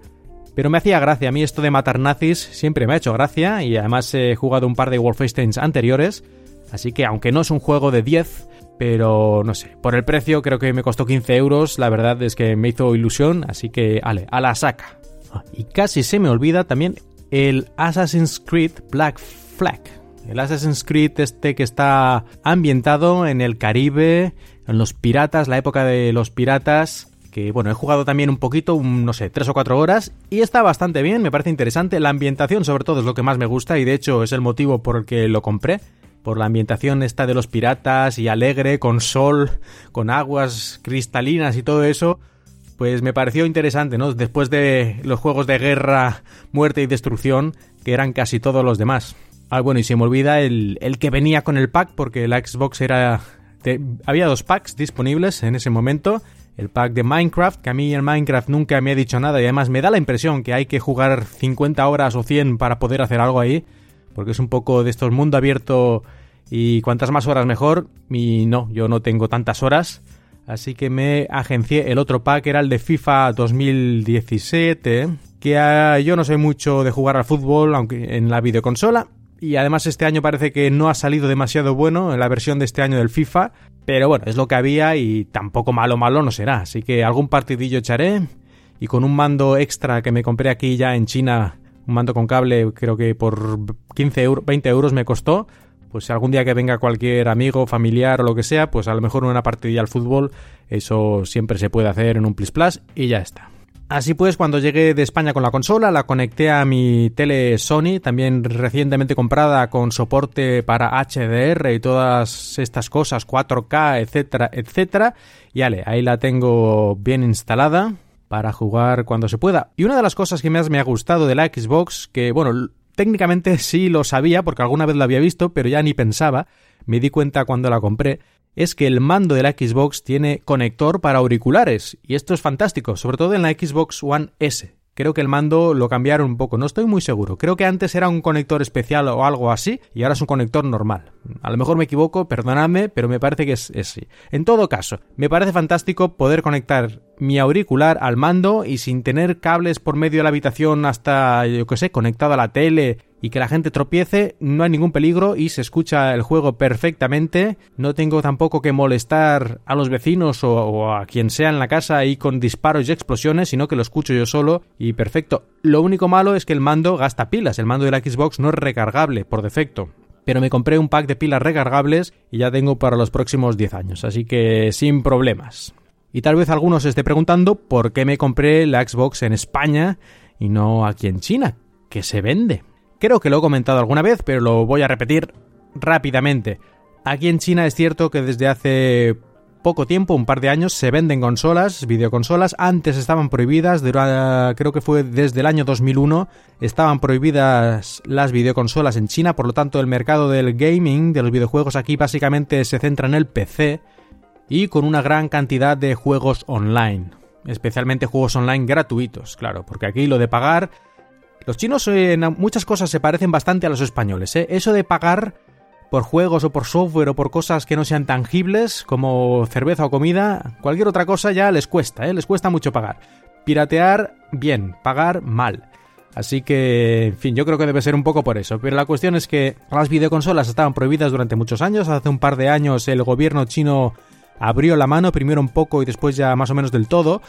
pero me hacía gracia, a mí esto de matar nazis siempre me ha hecho gracia y además he jugado un par de Wolfensteins anteriores, así que aunque no es un juego de 10, pero no sé, por el precio creo que me costó 15 euros, la verdad es que me hizo ilusión, así que ale, a la saca. Ah, y casi se me olvida también el Assassin's Creed Black Flag. El Assassin's Creed este que está ambientado en el Caribe, en los piratas, la época de los piratas, que bueno, he jugado también un poquito, no sé, tres o cuatro horas y está bastante bien, me parece interesante. La ambientación sobre todo es lo que más me gusta y de hecho es el motivo por el que lo compré. Por la ambientación esta de los piratas y alegre, con sol, con aguas cristalinas y todo eso, pues me pareció interesante, ¿no? Después de los juegos de guerra, muerte y destrucción, que eran casi todos los demás. Ah, bueno, y se me olvida el, el que venía con el pack, porque la Xbox era... había dos packs disponibles en ese momento el pack de Minecraft, que a mí en Minecraft nunca me ha dicho nada y además me da la impresión que hay que jugar 50 horas o 100 para poder hacer algo ahí, porque es un poco de estos mundo abierto y cuantas más horas mejor, y no, yo no tengo tantas horas, así que me agencié el otro pack, era el de FIFA 2017, que ah, yo no soy mucho de jugar al fútbol, aunque en la videoconsola, y además este año parece que no ha salido demasiado bueno en la versión de este año del FIFA, pero bueno, es lo que había y tampoco malo malo no será. Así que algún partidillo echaré. Y con un mando extra que me compré aquí ya en China, un mando con cable, creo que por 15 euros, 20 euros me costó. Pues algún día que venga cualquier amigo, familiar o lo que sea, pues a lo mejor una partidilla al fútbol, eso siempre se puede hacer en un Plus Plus y ya está. Así pues, cuando llegué de España con la consola, la conecté a mi tele Sony, también recientemente comprada con soporte para HDR y todas estas cosas, 4K, etcétera, etcétera. Y ale, ahí la tengo bien instalada para jugar cuando se pueda. Y una de las cosas que más me ha gustado de la Xbox, que bueno, técnicamente sí lo sabía porque alguna vez lo había visto, pero ya ni pensaba, me di cuenta cuando la compré, es que el mando de la Xbox tiene conector para auriculares, y esto es fantástico, sobre todo en la Xbox One S. Creo que el mando lo cambiaron un poco, no estoy muy seguro. Creo que antes era un conector especial o algo así y ahora es un conector normal. A lo mejor me equivoco, perdonadme, pero me parece que es, así. En todo caso, me parece fantástico poder conectar mi auricular al mando y sin tener cables por medio de la habitación hasta, yo que sé, conectado a la tele y que la gente tropiece, no hay ningún peligro y se escucha el juego perfectamente. No tengo tampoco que molestar a los vecinos o, a quien sea en la casa ahí con disparos y explosiones, sino que lo escucho yo solo y perfecto. Lo único malo es que el mando gasta pilas, el mando de la Xbox no es recargable por defecto. Pero me compré un pack de pilas recargables y ya tengo para los próximos 10 años, así que sin problemas. Y tal vez algunos se esté preguntando por qué me compré la Xbox en España y no aquí en China, que se vende. Creo que lo he comentado alguna vez, pero lo voy a repetir rápidamente. Aquí en China es cierto que desde hace poco tiempo, un par de años, se venden consolas, videoconsolas. Antes estaban prohibidas, creo que fue desde el año 2001, estaban prohibidas las videoconsolas en China, por lo tanto el mercado del gaming, de los videojuegos aquí básicamente se centra en el PC y con una gran cantidad de juegos online. Especialmente juegos online gratuitos, claro, porque aquí lo de pagar los chinos en muchas cosas se parecen bastante a los españoles. ¿eh? Eso de pagar por juegos o por software o por cosas que no sean tangibles, como cerveza o comida, cualquier otra cosa ya les cuesta, ¿eh? les cuesta mucho pagar. Piratear, bien, pagar, mal. Así que, en fin, yo creo que debe ser un poco por eso. Pero la cuestión es que las videoconsolas estaban prohibidas durante muchos años. Hace un par de años el gobierno chino abrió la mano, primero un poco y después ya más o menos del todo.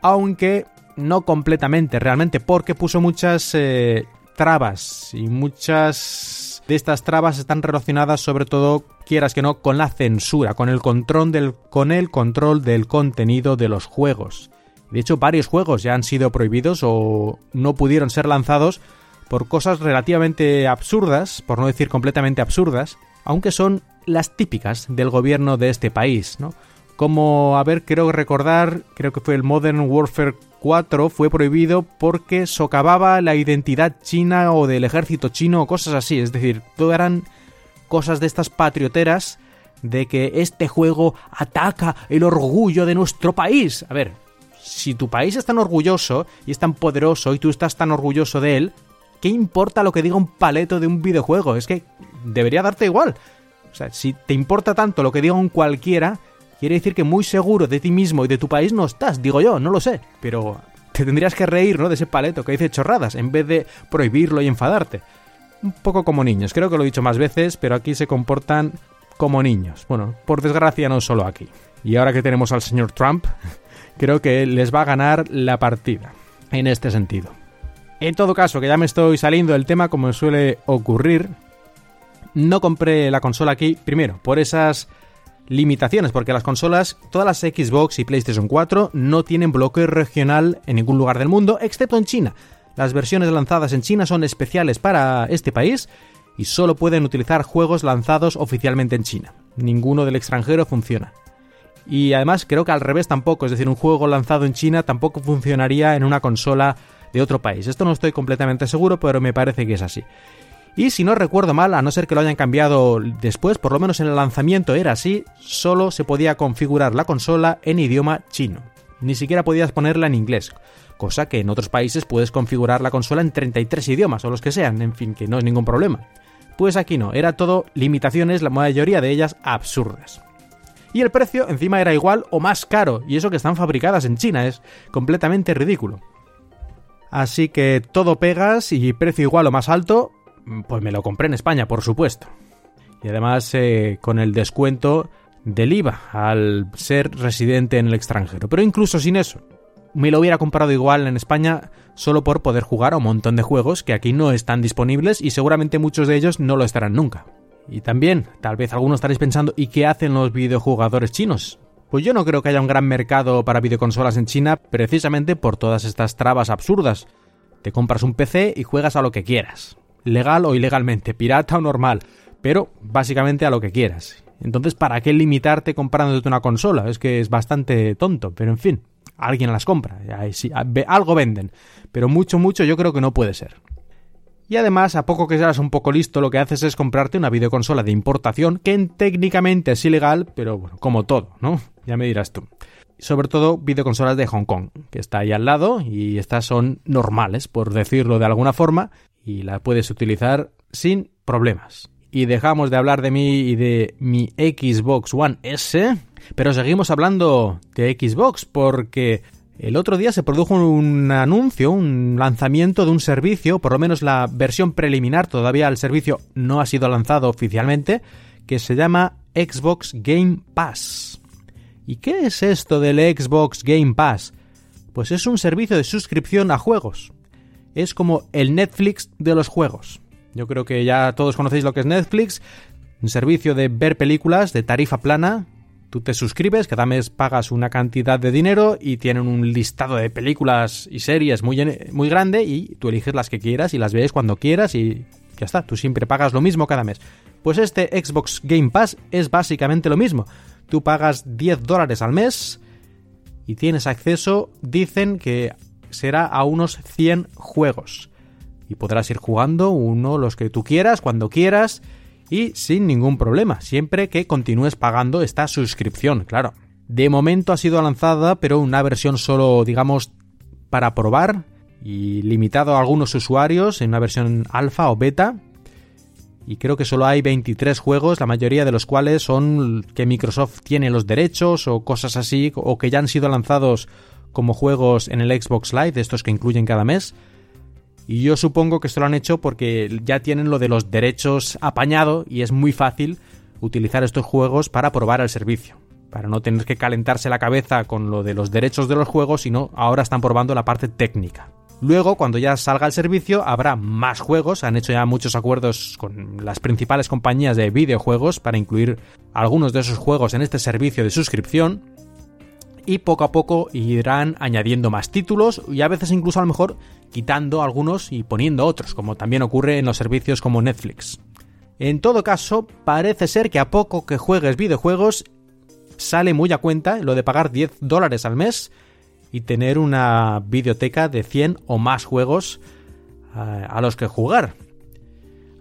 Aunque no completamente realmente, porque puso muchas eh, trabas y muchas de estas trabas están relacionadas sobre todo, quieras que no, con la censura, con el control del, con el control del contenido de los juegos. De hecho, varios juegos ya han sido prohibidos o no pudieron ser lanzados por cosas relativamente absurdas, por no decir completamente absurdas, aunque son las típicas del gobierno de este país, ¿no? Como, a ver, creo recordar, creo que fue el Modern Warfare 4 fue prohibido porque socavaba la identidad china o del ejército chino o cosas así. Es decir, todo eran cosas de estas patrioteras de que este juego ataca el orgullo de nuestro país. A ver, si tu país es tan orgulloso y es tan poderoso y tú estás tan orgulloso de él, ¿qué importa lo que diga un paleto de un videojuego? Es que debería darte igual. O sea, si te importa tanto lo que diga un cualquiera, quiere decir que muy seguro de ti mismo y de tu país no estás, digo yo, no lo sé. Pero te tendrías que reír, ¿no? De ese paleto que dice chorradas, en vez de prohibirlo y enfadarte. Un poco como niños, creo que lo he dicho más veces, pero aquí se comportan como niños. Bueno, por desgracia no solo aquí. Y ahora que tenemos al señor Trump, creo que les va a ganar la partida, en este sentido. En todo caso, que ya me estoy saliendo del tema como suele ocurrir, no compré la consola aquí, primero, por esas limitaciones, porque las consolas, todas las Xbox y PlayStation 4 no tienen bloqueo regional en ningún lugar del mundo, excepto en China. Las versiones lanzadas en China son especiales para este país y solo pueden utilizar juegos lanzados oficialmente en China. Ninguno del extranjero funciona. Y además creo que al revés tampoco, es decir, un juego lanzado en China tampoco funcionaría en una consola de otro país. Esto no estoy completamente seguro, pero me parece que es así. Y si no recuerdo mal, a no ser que lo hayan cambiado después, por lo menos en el lanzamiento era así, solo se podía configurar la consola en idioma chino. Ni siquiera podías ponerla en inglés, cosa que en otros países puedes configurar la consola en 33 idiomas o los que sean, en fin, que no es ningún problema. Pues aquí no, era todo limitaciones, la mayoría de ellas absurdas. Y el precio encima era igual o más caro, y eso que están fabricadas en China, es completamente ridículo. Así que todo pegas y precio igual o más alto, pues me lo compré en España, por supuesto. Y además eh, con el descuento del IVA al ser residente en el extranjero. Pero incluso sin eso, me lo hubiera comprado igual en España solo por poder jugar a un montón de juegos que aquí no están disponibles y seguramente muchos de ellos no lo estarán nunca. Y también, tal vez algunos estaréis pensando, ¿y qué hacen los videojugadores chinos? Pues yo no creo que haya un gran mercado para videoconsolas en China precisamente por todas estas trabas absurdas. Te compras un PC y juegas a lo que quieras. Legal o ilegalmente, pirata o normal, pero básicamente a lo que quieras. Entonces, ¿para qué limitarte comprándote una consola? Es que es bastante tonto, pero en fin, alguien las compra, algo venden, pero mucho, mucho yo creo que no puede ser. Y además, a poco que seas un poco listo, lo que haces es comprarte una videoconsola de importación, que técnicamente es ilegal, pero bueno, como todo, ¿no? Ya me dirás tú. Sobre todo videoconsolas de Hong Kong, que está ahí al lado, y estas son normales, por decirlo de alguna forma, y las puedes utilizar sin problemas. Y dejamos de hablar de mí y de mi Xbox One S, pero seguimos hablando de Xbox porque el otro día se produjo un anuncio, un lanzamiento de un servicio, por lo menos la versión preliminar, todavía el servicio no ha sido lanzado oficialmente, que se llama Xbox Game Pass. ¿Y qué es esto del Xbox Game Pass? Pues es un servicio de suscripción a juegos. Es como el Netflix de los juegos. Yo creo que ya todos conocéis lo que es Netflix, un servicio de ver películas de tarifa plana Tú te suscribes, cada mes pagas una cantidad de dinero y tienen un listado de películas y series muy, muy grande y tú eliges las que quieras y las ves cuando quieras y ya está, tú siempre pagas lo mismo cada mes. Pues este Xbox Game Pass es básicamente lo mismo. Tú pagas 10 dólares al mes y tienes acceso, dicen que será a unos 100 juegos. Y podrás ir jugando uno, los que tú quieras, cuando quieras y sin ningún problema, siempre que continúes pagando esta suscripción, claro. De momento ha sido lanzada, pero una versión solo, digamos, para probar y limitado a algunos usuarios en una versión alfa o beta. Y creo que solo hay 23 juegos, la mayoría de los cuales son que Microsoft tiene los derechos o cosas así, o que ya han sido lanzados como juegos en el Xbox Live, estos que incluyen cada mes. Y yo supongo que esto lo han hecho porque ya tienen lo de los derechos apañado y es muy fácil utilizar estos juegos para probar el servicio. Para no tener que calentarse la cabeza con lo de los derechos de los juegos, sino ahora están probando la parte técnica. Luego, cuando ya salga el servicio, habrá más juegos. Han hecho ya muchos acuerdos con las principales compañías de videojuegos para incluir algunos de esos juegos en este servicio de suscripción y poco a poco irán añadiendo más títulos y a veces incluso a lo mejor quitando algunos y poniendo otros, como también ocurre en los servicios como Netflix. En todo caso, parece ser que a poco que juegues videojuegos sale muy a cuenta lo de pagar 10 dólares al mes y tener una videoteca de 100 o más juegos eh, a los que jugar.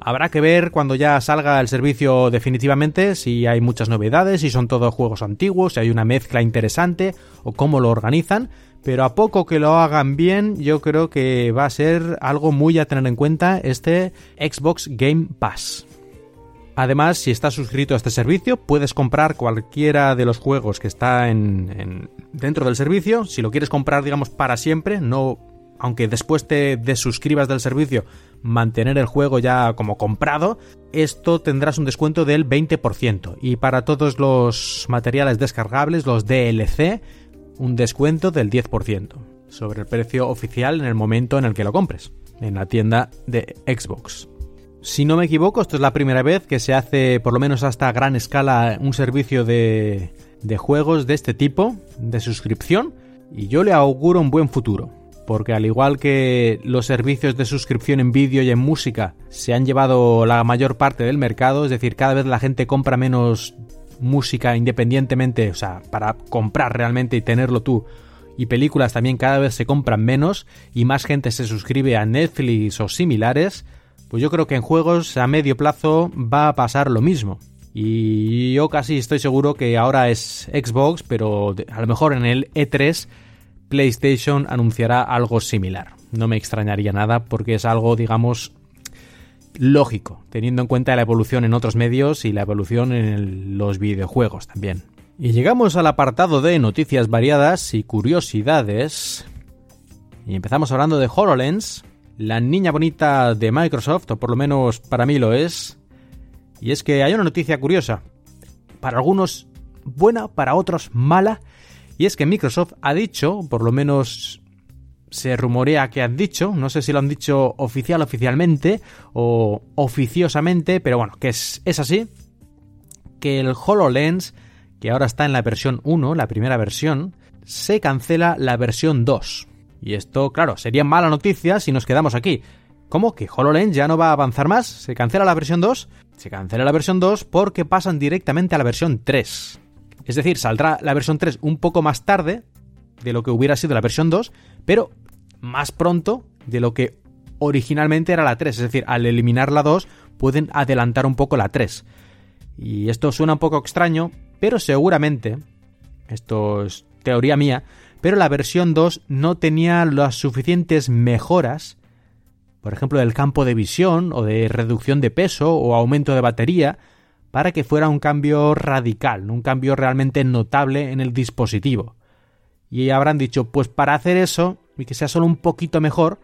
Habrá que ver cuando ya salga el servicio definitivamente si hay muchas novedades, si son todos juegos antiguos, si hay una mezcla interesante o cómo lo organizan, pero a poco que lo hagan bien, yo creo que va a ser algo muy a tener en cuenta este Xbox Game Pass. Además, si estás suscrito a este servicio, puedes comprar cualquiera de los juegos que está en, dentro del servicio. Si lo quieres comprar, digamos, para siempre, no aunque después te desuscribas del servicio, mantener el juego ya como comprado, esto tendrás un descuento del 20%. Y para todos los materiales descargables, los DLC, un descuento del 10% sobre el precio oficial en el momento en el que lo compres, en la tienda de Xbox. Si no me equivoco, esto es la primera vez que se hace, por lo menos hasta gran escala, un servicio de, de juegos de este tipo, de suscripción, y yo le auguro un buen futuro porque al igual que los servicios de suscripción en vídeo y en música se han llevado la mayor parte del mercado, es decir, cada vez la gente compra menos música independientemente, o sea, para comprar realmente y tenerlo tú, y películas también cada vez se compran menos y más gente se suscribe a Netflix o similares, pues yo creo que en juegos a medio plazo va a pasar lo mismo. Y yo casi estoy seguro que ahora es Xbox, pero a lo mejor en el E3 PlayStation anunciará algo similar. No me extrañaría nada porque es algo, digamos, lógico, teniendo en cuenta la evolución en otros medios y la evolución en los videojuegos también. Y llegamos al apartado de noticias variadas y curiosidades. Y empezamos hablando de HoloLens, la niña bonita de Microsoft, o por lo menos para mí lo es. Y es que hay una noticia curiosa. Para algunos buena, para otros mala, y es que Microsoft ha dicho, por lo menos se rumorea que han dicho, no sé si lo han dicho oficial oficialmente o oficiosamente, pero bueno, que es, es así, que el HoloLens, que ahora está en la versión 1, la primera versión, se cancela la versión 2. Y esto, claro, sería mala noticia si nos quedamos aquí. ¿Cómo? ¿Que HoloLens ya no va a avanzar más? ¿Se cancela la versión 2? Se cancela la versión 2 porque pasan directamente a la versión 3. Es decir, saldrá la versión 3 un poco más tarde de lo que hubiera sido la versión 2, pero más pronto de lo que originalmente era la 3. Es decir, al eliminar la 2 pueden adelantar un poco la 3. Y esto suena un poco extraño, pero seguramente, esto es teoría mía, pero la versión 2 no tenía las suficientes mejoras, por ejemplo, del campo de visión o de reducción de peso o aumento de batería, para que fuera un cambio radical, un cambio realmente notable en el dispositivo. Y habrán dicho, pues para hacer eso, y que sea solo un poquito mejor,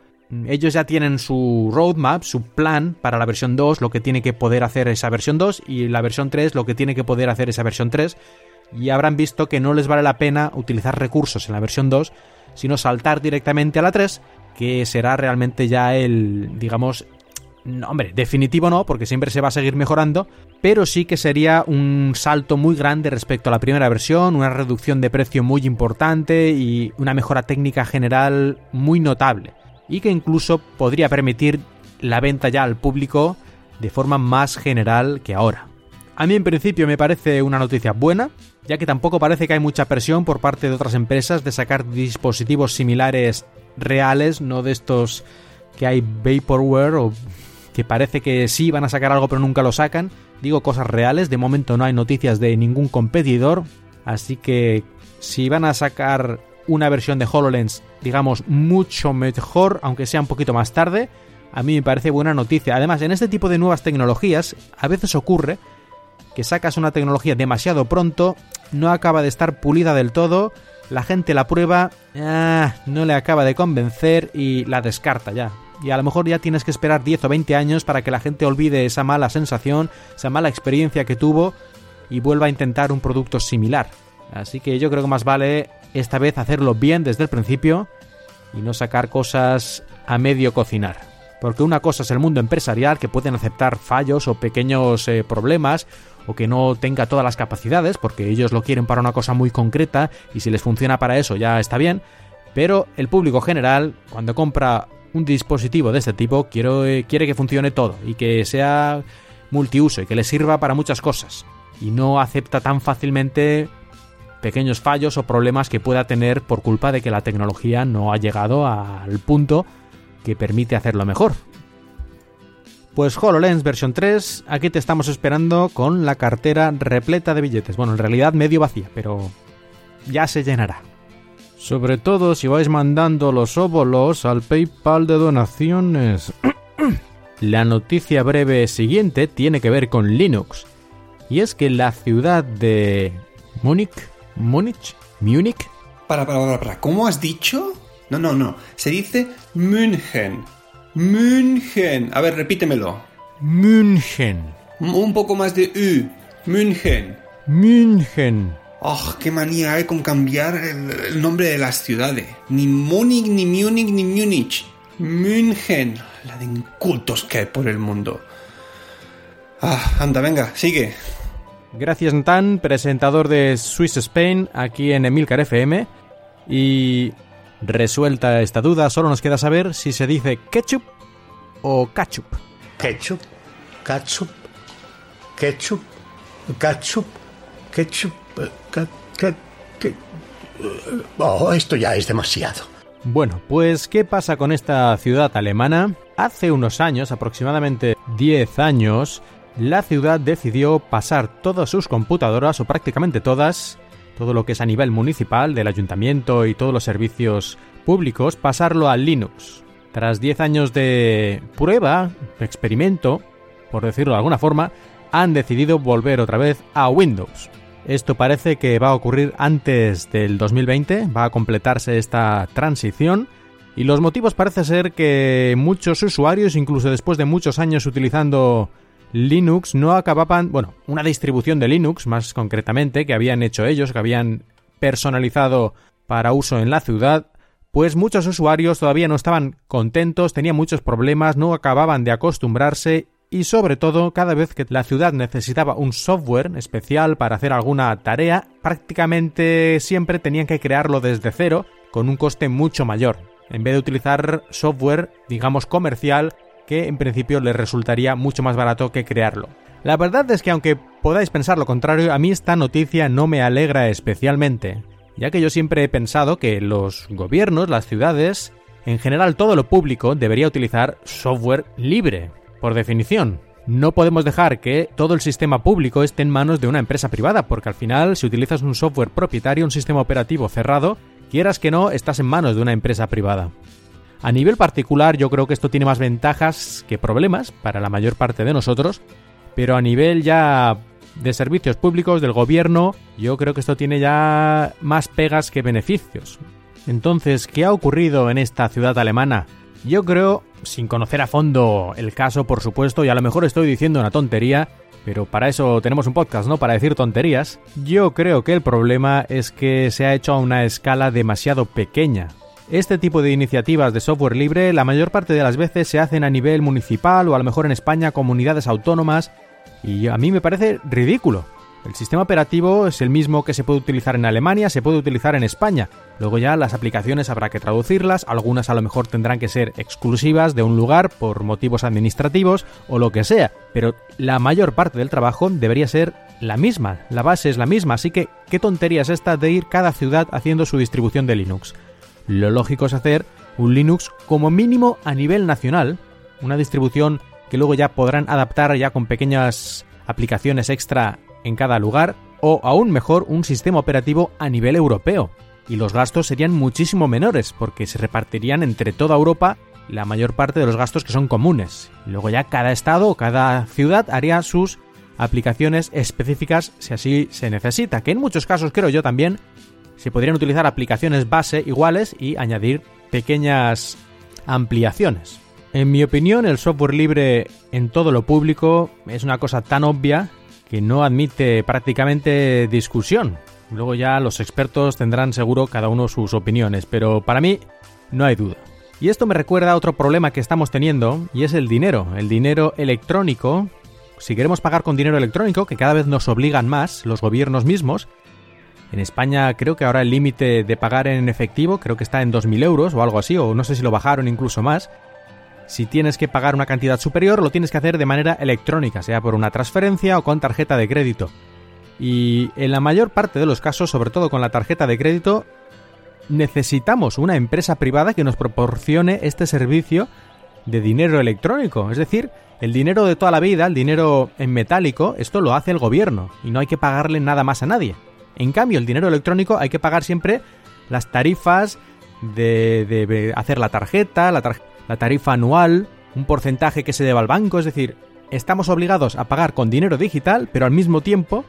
ellos ya tienen su roadmap, su plan para la versión 2, lo que tiene que poder hacer esa versión 2, y la versión 3, lo que tiene que poder hacer esa versión 3, y habrán visto que no les vale la pena utilizar recursos en la versión 2, sino saltar directamente a la 3, que será realmente ya el, digamos, no, hombre, definitivo no, porque siempre se va a seguir mejorando, pero sí que sería un salto muy grande respecto a la primera versión, una reducción de precio muy importante y una mejora técnica general muy notable, y que incluso podría permitir la venta ya al público de forma más general que ahora. A mí en principio me parece una noticia buena, ya que tampoco parece que hay mucha presión por parte de otras empresas de sacar dispositivos similares reales, no de estos que hay vaporware o que parece que sí van a sacar algo pero nunca lo sacan. Digo cosas reales, de momento no hay noticias de ningún competidor, así que si van a sacar una versión de HoloLens, digamos, mucho mejor, aunque sea un poquito más tarde, a mí me parece buena noticia. Además, en este tipo de nuevas tecnologías, a veces ocurre que sacas una tecnología demasiado pronto, no acaba de estar pulida del todo, la gente la prueba, ah, no le acaba de convencer y la descarta ya y a lo mejor ya tienes que esperar 10 o 20 años para que la gente olvide esa mala sensación, esa mala experiencia que tuvo y vuelva a intentar un producto similar. Así que yo creo que más vale esta vez hacerlo bien desde el principio y no sacar cosas a medio cocinar. Porque una cosa es el mundo empresarial que pueden aceptar fallos o pequeños eh, problemas o que no tenga todas las capacidades porque ellos lo quieren para una cosa muy concreta y si les funciona para eso ya está bien. Pero el público general, cuando compra un dispositivo de este tipo eh, quiere que funcione todo y que sea multiuso y que le sirva para muchas cosas. Y no acepta tan fácilmente pequeños fallos o problemas que pueda tener por culpa de que la tecnología no ha llegado al punto que permite hacerlo mejor. Pues HoloLens versión 3, aquí te estamos esperando con la cartera repleta de billetes. Bueno, en realidad medio vacía, pero ya se llenará. Sobre todo si vais mandando los óvulos al PayPal de donaciones. la noticia breve siguiente tiene que ver con Linux. Y es que la ciudad de Múnich, Múnich, Múnich. Para, para, para, para, ¿cómo has dicho? No, no, no. Se dice München. München. A ver, repítemelo. München. Un poco más de U. München. München. Oh, qué manía hay con cambiar el, el nombre de las ciudades. Ni Múnich, ni Múnich, ni Múnich. München. La de incultos que hay por el mundo. Ah, anda, venga, sigue. Gracias, Natán, presentador de Swiss Spain aquí en Emilcar FM. Y resuelta esta duda, solo nos queda saber si se dice ketchup o ketchup. Ketchup, ketchup, ketchup, ketchup, ketchup, eh, ke- ke- ke- Oh, esto ya es demasiado. Bueno, pues ¿qué pasa con esta ciudad alemana? Hace unos años, aproximadamente 10 años, la ciudad decidió pasar todas sus computadoras, o prácticamente todas, todo lo que es a nivel municipal, del ayuntamiento y todos los servicios públicos, pasarlo a Linux. Tras 10 años de prueba, experimento, por decirlo de alguna forma, han decidido volver otra vez a Windows. Esto parece que va a ocurrir antes del 2020, va a completarse esta transición. Y los motivos parece ser que muchos usuarios, incluso después de muchos años utilizando Linux, no acababan, bueno, una distribución de Linux más concretamente que habían hecho ellos, que habían personalizado para uso en la ciudad, pues muchos usuarios todavía no estaban contentos, tenían muchos problemas, no acababan de acostumbrarse y sobre todo cada vez que la ciudad necesitaba un software especial para hacer alguna tarea, prácticamente siempre tenían que crearlo desde cero con un coste mucho mayor, en vez de utilizar software, digamos, comercial que en principio les resultaría mucho más barato que crearlo. La verdad es que aunque podáis pensar lo contrario, a mí esta noticia no me alegra especialmente, ya que yo siempre he pensado que los gobiernos, las ciudades, en general todo lo público debería utilizar software libre, por definición. No podemos dejar que todo el sistema público esté en manos de una empresa privada, porque al final si utilizas un software propietario, un sistema operativo cerrado, quieras que no, estás en manos de una empresa privada. A nivel particular yo creo que esto tiene más ventajas que problemas para la mayor parte de nosotros, pero a nivel ya de servicios públicos, del gobierno, yo creo que esto tiene ya más pegas que beneficios. Entonces, ¿qué ha ocurrido en esta ciudad alemana? Yo creo, sin conocer a fondo el caso, por supuesto, y a lo mejor estoy diciendo una tontería, pero para eso tenemos un podcast, ¿no? Para decir tonterías. Yo creo que el problema es que se ha hecho a una escala demasiado pequeña. Este tipo de iniciativas de software libre la mayor parte de las veces se hacen a nivel municipal o a lo mejor en España comunidades autónomas y a mí me parece ridículo. El sistema operativo es el mismo que se puede utilizar en Alemania, se puede utilizar en España. Luego ya las aplicaciones habrá que traducirlas, algunas a lo mejor tendrán que ser exclusivas de un lugar por motivos administrativos o lo que sea, pero la mayor parte del trabajo debería ser la misma, la base es la misma, así que qué tontería es esta de ir cada ciudad haciendo su distribución de Linux. Lo lógico es hacer un Linux como mínimo a nivel nacional, una distribución que luego ya podrán adaptar ya con pequeñas aplicaciones extra en cada lugar, o aún mejor un sistema operativo a nivel europeo. Y los gastos serían muchísimo menores, porque se repartirían entre toda Europa la mayor parte de los gastos que son comunes. Luego ya cada estado o cada ciudad haría sus aplicaciones específicas si así se necesita, que en muchos casos creo yo también se podrían utilizar aplicaciones base iguales y añadir pequeñas ampliaciones. En mi opinión, el software libre en todo lo público es una cosa tan obvia que no admite prácticamente discusión. Luego ya los expertos tendrán seguro cada uno sus opiniones, pero para mí no hay duda. Y esto me recuerda a otro problema que estamos teniendo, y es el dinero, el dinero electrónico. Si queremos pagar con dinero electrónico, que cada vez nos obligan más los gobiernos mismos, en España creo que ahora el límite de pagar en efectivo creo que está en 2.000 euros o algo así, o no sé si lo bajaron incluso más. Si tienes que pagar una cantidad superior, lo tienes que hacer de manera electrónica, sea por una transferencia o con tarjeta de crédito. Y en la mayor parte de los casos, sobre todo con la tarjeta de crédito, necesitamos una empresa privada que nos proporcione este servicio de dinero electrónico. Es decir, el dinero de toda la vida, el dinero en metálico, esto lo hace el gobierno y no hay que pagarle nada más a nadie. En cambio, el dinero electrónico hay que pagar siempre las tarifas de, hacer la tarjeta, la, la tarifa anual, un porcentaje que se deba al banco, es decir, estamos obligados a pagar con dinero digital, pero al mismo tiempo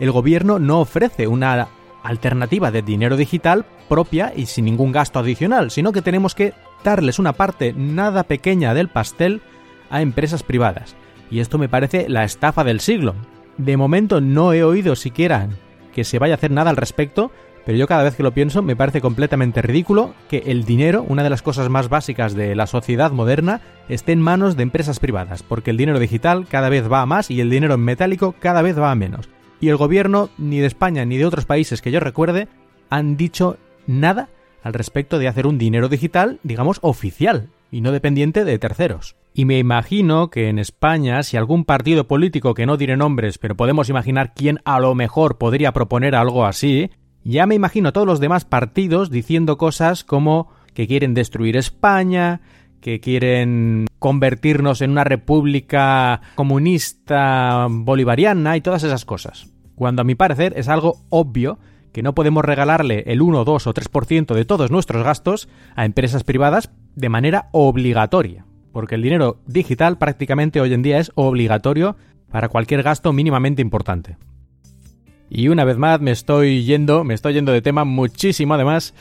el gobierno no ofrece una alternativa de dinero digital propia y sin ningún gasto adicional, sino que tenemos que darles una parte nada pequeña del pastel a empresas privadas. Y esto me parece la estafa del siglo. De momento no he oído siquiera que se vaya a hacer nada al respecto, pero yo cada vez que lo pienso me parece completamente ridículo que el dinero, una de las cosas más básicas de la sociedad moderna, esté en manos de empresas privadas, porque el dinero digital cada vez va a más y el dinero metálico cada vez va a menos. Y el gobierno, ni de España ni de otros países que yo recuerde, han dicho nada al respecto de hacer un dinero digital, digamos, oficial y no dependiente de terceros. Y me imagino que en España, si algún partido político que no diré nombres, pero podemos imaginar quién a lo mejor podría proponer algo así, ya me imagino a todos los demás partidos diciendo cosas como que quieren destruir España, que quieren convertirnos en una república comunista bolivariana y todas esas cosas. Cuando a mi parecer es algo obvio que no podemos regalarle el 1, 2 o 3% de todos nuestros gastos a empresas privadas de manera obligatoria, porque el dinero digital prácticamente hoy en día es obligatorio para cualquier gasto mínimamente importante. Y una vez más me estoy yendo, me estoy yendo de tema muchísimo además.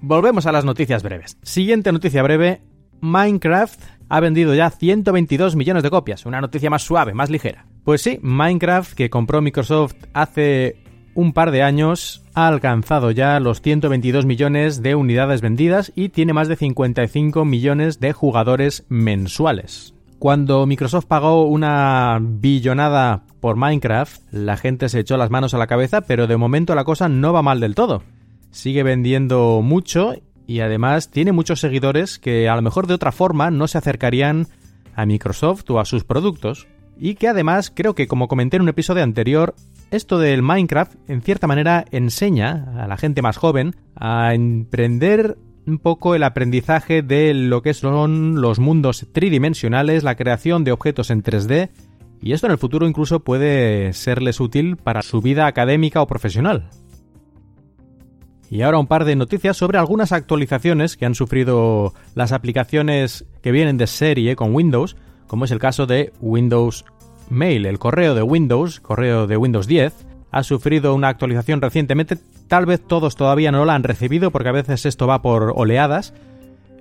Volvemos a las noticias breves. Siguiente noticia breve, Minecraft ha vendido ya 122 millones de copias, una noticia más suave, más ligera. Pues sí, Minecraft, que compró Microsoft hace un par de años, ha alcanzado ya los 122 millones de unidades vendidas y tiene más de 55 millones de jugadores mensuales. Cuando Microsoft pagó una billonada por Minecraft, la gente se echó las manos a la cabeza, pero de momento la cosa no va mal del todo. Sigue vendiendo mucho y además tiene muchos seguidores que a lo mejor de otra forma no se acercarían a Microsoft o a sus productos. Y que además creo que como comenté en un episodio anterior, esto del Minecraft en cierta manera enseña a la gente más joven a emprender un poco el aprendizaje de lo que son los mundos tridimensionales, la creación de objetos en 3D, y esto en el futuro incluso puede serles útil para su vida académica o profesional. Y ahora un par de noticias sobre algunas actualizaciones que han sufrido las aplicaciones que vienen de serie con Windows, como es el caso de Windows Mail, el correo de Windows, correo de Windows 10, ha sufrido una actualización recientemente. Tal vez todos todavía no la han recibido porque a veces esto va por oleadas.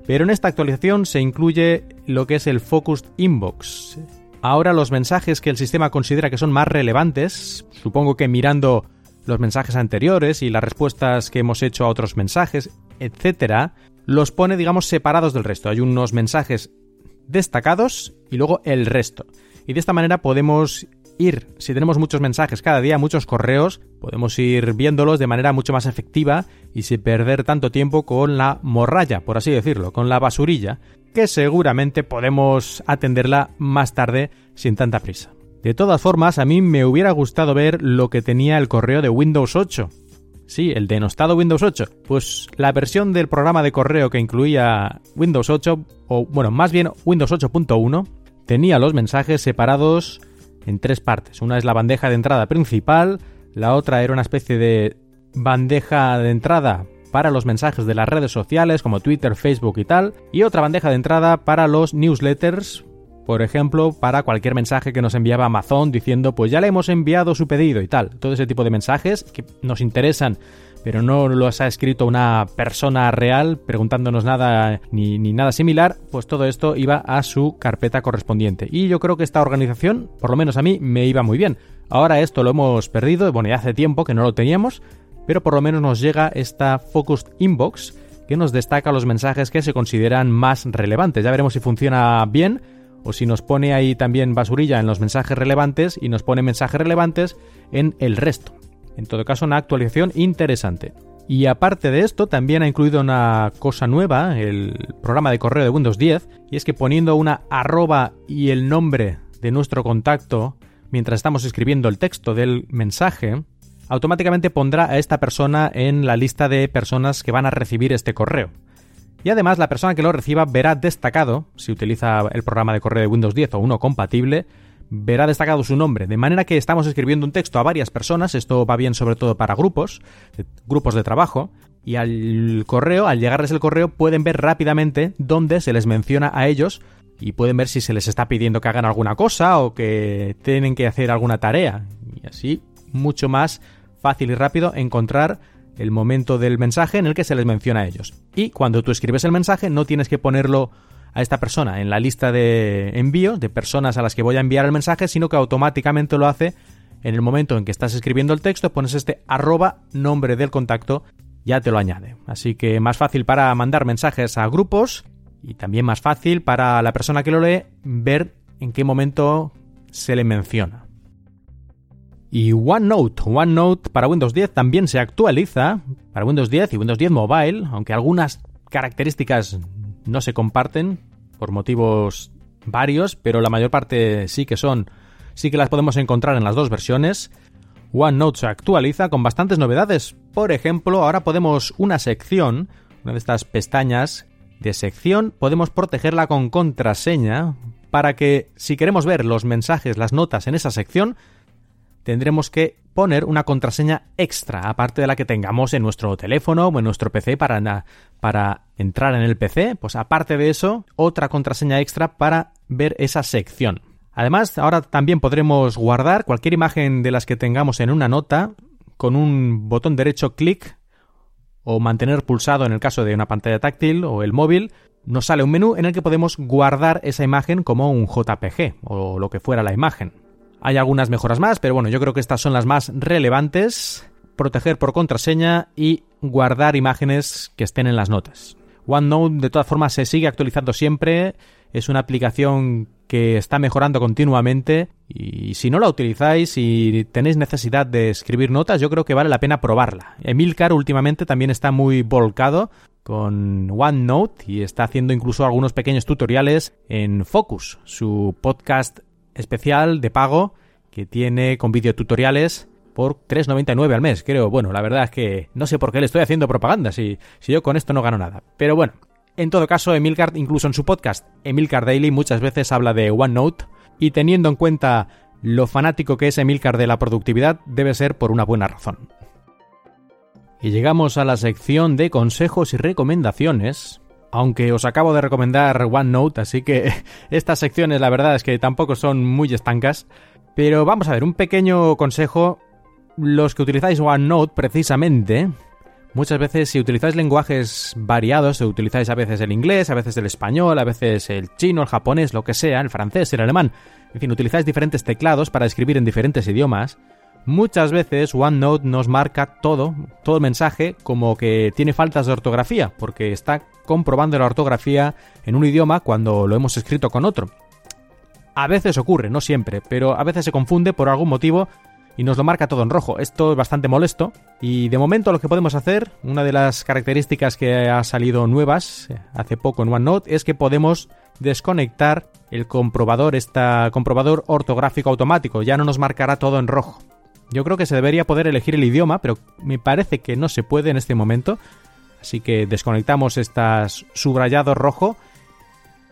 Pero en esta actualización se incluye lo que es el Focused Inbox. Ahora los mensajes que el sistema considera que son más relevantes, supongo que mirando los mensajes anteriores y las respuestas que hemos hecho a otros mensajes, etc., los pone, digamos, separados del resto. Hay unos mensajes destacados y luego el resto. Y de esta manera podemos ir, si tenemos muchos mensajes cada día, muchos correos, podemos ir viéndolos de manera mucho más efectiva y sin perder tanto tiempo con la morralla, por así decirlo, con la basurilla, que seguramente podemos atenderla más tarde sin tanta prisa. De todas formas, a mí me hubiera gustado ver lo que tenía el correo de Windows 8. Sí, el denostado Windows 8. Pues la versión del programa de correo que incluía Windows 8, o bueno, más bien Windows 8.1, tenía los mensajes separados en tres partes. Una es la bandeja de entrada principal, la otra era una especie de bandeja de entrada para los mensajes de las redes sociales como Twitter, Facebook y tal, y otra bandeja de entrada para los newsletters, por ejemplo, para cualquier mensaje que nos enviaba Amazon diciendo pues ya le hemos enviado su pedido y tal. Todo ese tipo de mensajes que nos interesan pero no los ha escrito una persona real preguntándonos nada ni, nada similar, pues todo esto iba a su carpeta correspondiente. Y yo creo que esta organización, por lo menos a mí, me iba muy bien. Ahora esto lo hemos perdido, bueno, ya hace tiempo que no lo teníamos, pero por lo menos nos llega esta Focused Inbox que nos destaca los mensajes que se consideran más relevantes. Ya veremos si funciona bien o si nos pone ahí también basurilla en los mensajes relevantes y nos pone mensajes relevantes en el resto. En todo caso, una actualización interesante. Y aparte de esto, también ha incluido una cosa nueva, el programa de correo de Windows 10, y es que poniendo una arroba y el nombre de nuestro contacto mientras estamos escribiendo el texto del mensaje, automáticamente pondrá a esta persona en la lista de personas que van a recibir este correo. Y además la persona que lo reciba verá destacado, si utiliza el programa de correo de Windows 10 o uno compatible, verá destacado su nombre, de manera que estamos escribiendo un texto a varias personas, esto va bien sobre todo para grupos, grupos de trabajo, y al correo, al llegarles el correo, pueden ver rápidamente dónde se les menciona a ellos y pueden ver si se les está pidiendo que hagan alguna cosa o que tienen que hacer alguna tarea. Y así, mucho más fácil y rápido encontrar el momento del mensaje en el que se les menciona a ellos. Y cuando tú escribes el mensaje, no tienes que ponerlo a esta persona en la lista de envío de personas a las que voy a enviar el mensaje, sino que automáticamente lo hace en el momento en que estás escribiendo el texto, pones este arroba nombre del contacto, ya te lo añade. Así que más fácil para mandar mensajes a grupos y también más fácil para la persona que lo lee ver en qué momento se le menciona. Y OneNote, OneNote para Windows 10 también se actualiza para Windows 10 y Windows 10 Mobile, aunque algunas características no se comparten por motivos varios, pero la mayor parte sí que son, sí que las podemos encontrar en las dos versiones. OneNote se actualiza con bastantes novedades. Por ejemplo, ahora podemos una sección, una de estas pestañas de sección, podemos protegerla con contraseña para que si queremos ver los mensajes, las notas en esa sección, tendremos que poner una contraseña extra, aparte de la que tengamos en nuestro teléfono o en nuestro PC para, entrar en el PC, pues aparte de eso, otra contraseña extra para ver esa sección. Además, ahora también podremos guardar cualquier imagen de las que tengamos en una nota con un botón derecho clic o mantener pulsado en el caso de una pantalla táctil o el móvil, nos sale un menú en el que podemos guardar esa imagen como un JPG o lo que fuera la imagen. Hay algunas mejoras más, pero bueno, yo creo que estas son las más relevantes. Proteger por contraseña y guardar imágenes que estén en las notas. OneNote de todas formas se sigue actualizando siempre, es una aplicación que está mejorando continuamente y si no la utilizáis y tenéis necesidad de escribir notas, yo creo que vale la pena probarla. Emilcar últimamente también está muy volcado con OneNote y está haciendo incluso algunos pequeños tutoriales en Focus, su podcast especial de pago que tiene con videotutoriales por 3,99 al mes, creo. Bueno, la verdad es que no sé por qué le estoy haciendo propaganda, si, si yo con esto no gano nada. Pero bueno, en todo caso, Emilcar, incluso en su podcast, Emilcar Daily, muchas veces habla de OneNote y teniendo en cuenta lo fanático que es Emilcar de la productividad, debe ser por una buena razón. Y llegamos a la sección de consejos y recomendaciones. Aunque os acabo de recomendar OneNote, así que estas secciones la verdad es que tampoco son muy estancas. Pero vamos a ver, un pequeño consejo. Los que utilizáis OneNote precisamente, Muchas veces si utilizáis lenguajes variados, utilizáis a veces el inglés, a veces el español, a veces el chino, el japonés, lo que sea, el francés, el alemán, en fin, utilizáis diferentes teclados para escribir en diferentes idiomas, muchas veces OneNote nos marca todo, todo el mensaje como que tiene faltas de ortografía, porque está comprobando la ortografía en un idioma cuando lo hemos escrito con otro. A veces ocurre, no siempre, pero a veces se confunde por algún motivo y nos lo marca todo en rojo. Esto es bastante molesto y de momento lo que podemos hacer, una de las características que ha salido nuevas eh, hace poco en OneNote es que podemos desconectar el comprobador, este comprobador ortográfico automático, ya no nos marcará todo en rojo. Yo creo que se debería poder elegir el idioma, pero me parece que no se puede en este momento. Así que desconectamos estas subrayado rojo.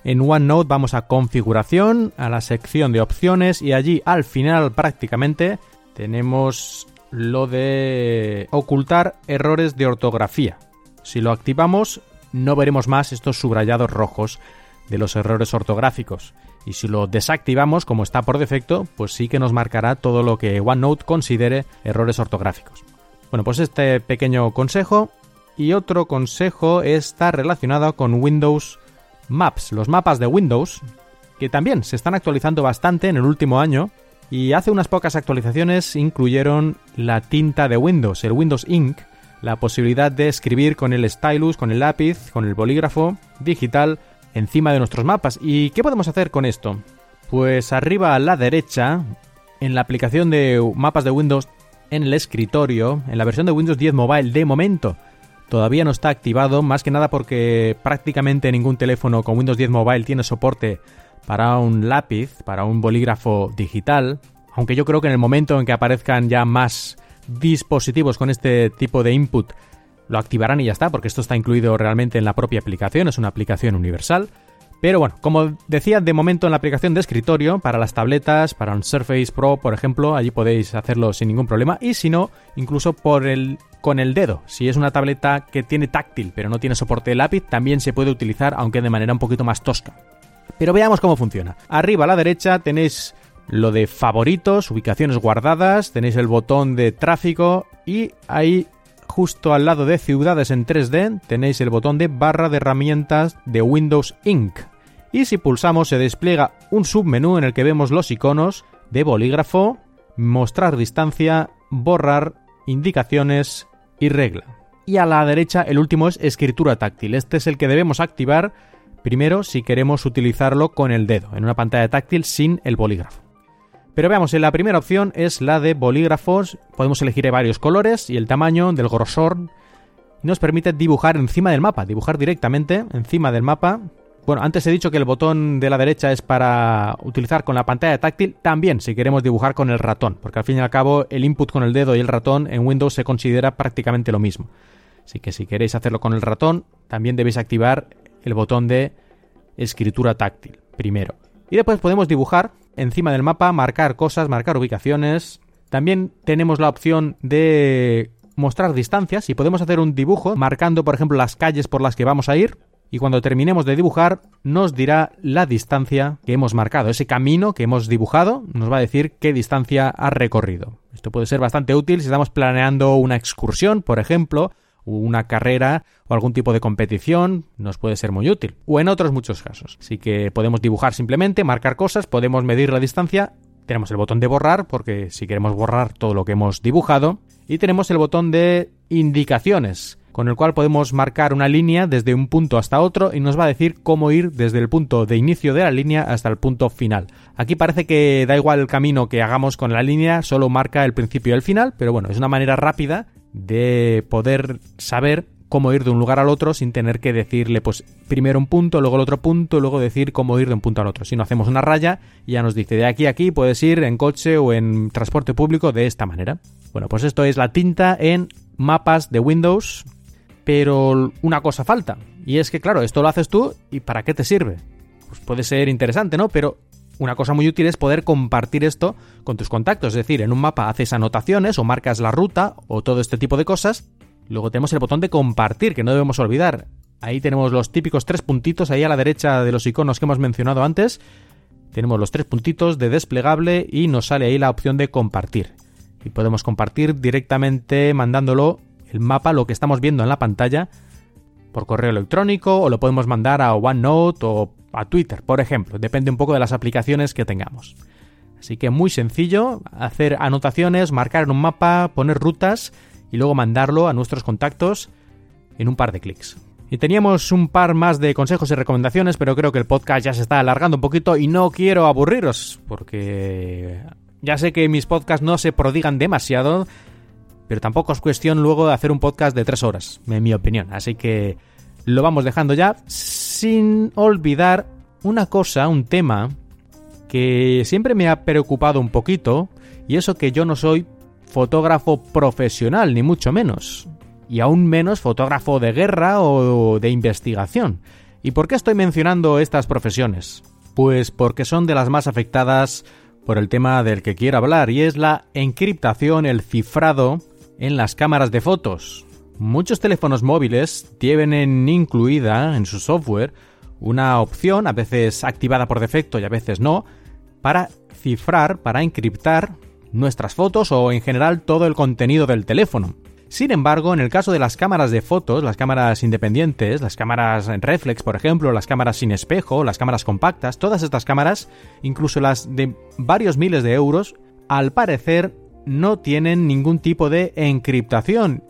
En OneNote vamos a configuración, a la sección de opciones y allí al final prácticamente tenemos lo de ocultar errores de ortografía. Si lo activamos, no veremos más estos subrayados rojos de los errores ortográficos. Y si lo desactivamos, como está por defecto, pues sí que nos marcará todo lo que OneNote considere errores ortográficos. Bueno, pues este pequeño consejo. Y otro consejo está relacionado con Windows Maps, los mapas de Windows, que también se están actualizando bastante en el último año y hace unas pocas actualizaciones incluyeron la tinta de Windows, el Windows Ink, la posibilidad de escribir con el stylus, con el lápiz, con el bolígrafo digital encima de nuestros mapas. ¿Y qué podemos hacer con esto? Pues arriba a la derecha, en la aplicación de mapas de Windows en el escritorio, en la versión de Windows 10 Mobile de momento, todavía no está activado, más que nada porque prácticamente ningún teléfono con Windows 10 Mobile tiene soporte para un lápiz, para un bolígrafo digital, aunque yo creo que en el momento en que aparezcan ya más dispositivos con este tipo de input lo activarán y ya está, porque esto está incluido realmente en la propia aplicación, es una aplicación universal. Pero bueno, como decía, de momento en la aplicación de escritorio, para las tabletas, para un Surface Pro, por ejemplo, allí podéis hacerlo sin ningún problema. Y si no, incluso por el, con el dedo. Si es una tableta que tiene táctil, pero no tiene soporte de lápiz, también se puede utilizar, aunque de manera un poquito más tosca. Pero veamos cómo funciona. Arriba a la derecha tenéis lo de favoritos, ubicaciones guardadas, tenéis el botón de tráfico y ahí justo al lado de ciudades en 3D tenéis el botón de barra de herramientas de Windows Inc. Y si pulsamos se despliega un submenú en el que vemos los iconos de bolígrafo, mostrar distancia, borrar, indicaciones y regla. Y a la derecha el último es escritura táctil. Este es el que debemos activar primero si queremos utilizarlo con el dedo, en una pantalla táctil sin el bolígrafo. Pero veamos, la primera opción es la de bolígrafos. Podemos elegir varios colores y el tamaño del grosor. Nos permite dibujar encima del mapa, dibujar directamente encima del mapa. Bueno, antes he dicho que el botón de la derecha es para utilizar con la pantalla táctil, también si queremos dibujar con el ratón, porque al fin y al cabo el input con el dedo y el ratón en Windows se considera prácticamente lo mismo. Así que si queréis hacerlo con el ratón, también debéis activar el botón de escritura táctil primero. Y después podemos dibujar encima del mapa, marcar cosas, marcar ubicaciones. También tenemos la opción de mostrar distancias y podemos hacer un dibujo marcando, por ejemplo, las calles por las que vamos a ir. Y cuando terminemos de dibujar, nos dirá la distancia que hemos marcado. Ese camino que hemos dibujado nos va a decir qué distancia ha recorrido. Esto puede ser bastante útil si estamos planeando una excursión, por ejemplo, una carrera o algún tipo de competición nos puede ser muy útil. O en otros muchos casos. Así que podemos dibujar simplemente, marcar cosas, podemos medir la distancia. Tenemos el botón de borrar porque si queremos borrar todo lo que hemos dibujado. Y tenemos el botón de indicaciones con el cual podemos marcar una línea desde un punto hasta otro y nos va a decir cómo ir desde el punto de inicio de la línea hasta el punto final. Aquí parece que da igual el camino que hagamos con la línea, solo marca el principio y el final, pero bueno, es una manera rápida de poder saber cómo ir de un lugar al otro sin tener que decirle pues primero un punto, luego el otro punto, luego decir cómo ir de un punto al otro. Si no hacemos una raya, ya nos dice de aquí a aquí puedes ir en coche o en transporte público de esta manera. Bueno, pues esto es la tinta en mapas de Windows, pero una cosa falta, y es que claro, esto lo haces tú y ¿para qué te sirve? Pues puede ser interesante, ¿no? Pero una cosa muy útil es poder compartir esto con tus contactos, es decir, en un mapa haces anotaciones o marcas la ruta o todo este tipo de cosas. Luego tenemos el botón de compartir, que no debemos olvidar. Ahí tenemos los típicos tres puntitos ahí a la derecha de los iconos que hemos mencionado antes. Tenemos los tres puntitos de desplegable y nos sale ahí la opción de compartir. Y podemos compartir directamente mandándolo el mapa, lo que estamos viendo en la pantalla, por correo electrónico o lo podemos mandar a OneNote o a Twitter, por ejemplo. Depende un poco de las aplicaciones que tengamos. Así que muy sencillo, hacer anotaciones, marcar en un mapa, poner rutas y luego mandarlo a nuestros contactos en un par de clics. Y teníamos un par más de consejos y recomendaciones, pero creo que el podcast ya se está alargando un poquito y no quiero aburriros, porque ya sé que mis podcasts no se prodigan demasiado, pero tampoco es cuestión luego de hacer un podcast de tres horas, en mi opinión. Así que lo vamos dejando ya, sin olvidar una cosa, un tema que siempre me ha preocupado un poquito, y eso que yo no soy fotógrafo profesional, ni mucho menos, y aún menos fotógrafo de guerra o de investigación. ¿Y por qué estoy mencionando estas profesiones? Pues porque son de las más afectadas por el tema del que quiero hablar, y es la encriptación, el cifrado en las cámaras de fotos. Muchos teléfonos móviles tienen incluida en su software una opción, a veces activada por defecto y a veces no, para cifrar, para encriptar nuestras fotos o en general todo el contenido del teléfono. Sin embargo, en el caso de las cámaras de fotos, las cámaras independientes, las cámaras en reflex, por ejemplo, las cámaras sin espejo, las cámaras compactas, todas estas cámaras, incluso las de varios miles de euros, al parecer no tienen ningún tipo de encriptación.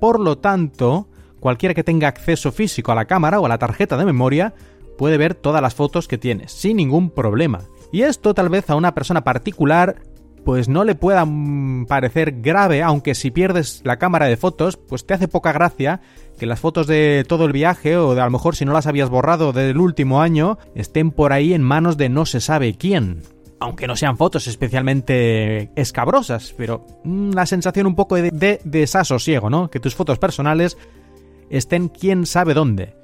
Por lo tanto, cualquiera que tenga acceso físico a la cámara o a la tarjeta de memoria puede ver todas las fotos que tienes, sin ningún problema. Y esto tal vez a una persona particular pues no le pueda mm, parecer grave, aunque si pierdes la cámara de fotos, pues te hace poca gracia que las fotos de todo el viaje o de a lo mejor si no las habías borrado del último año estén por ahí en manos de no se sabe quién. Aunque no sean fotos especialmente escabrosas, pero una sensación un poco de, de desasosiego, ¿no? Que tus fotos personales estén quién sabe dónde.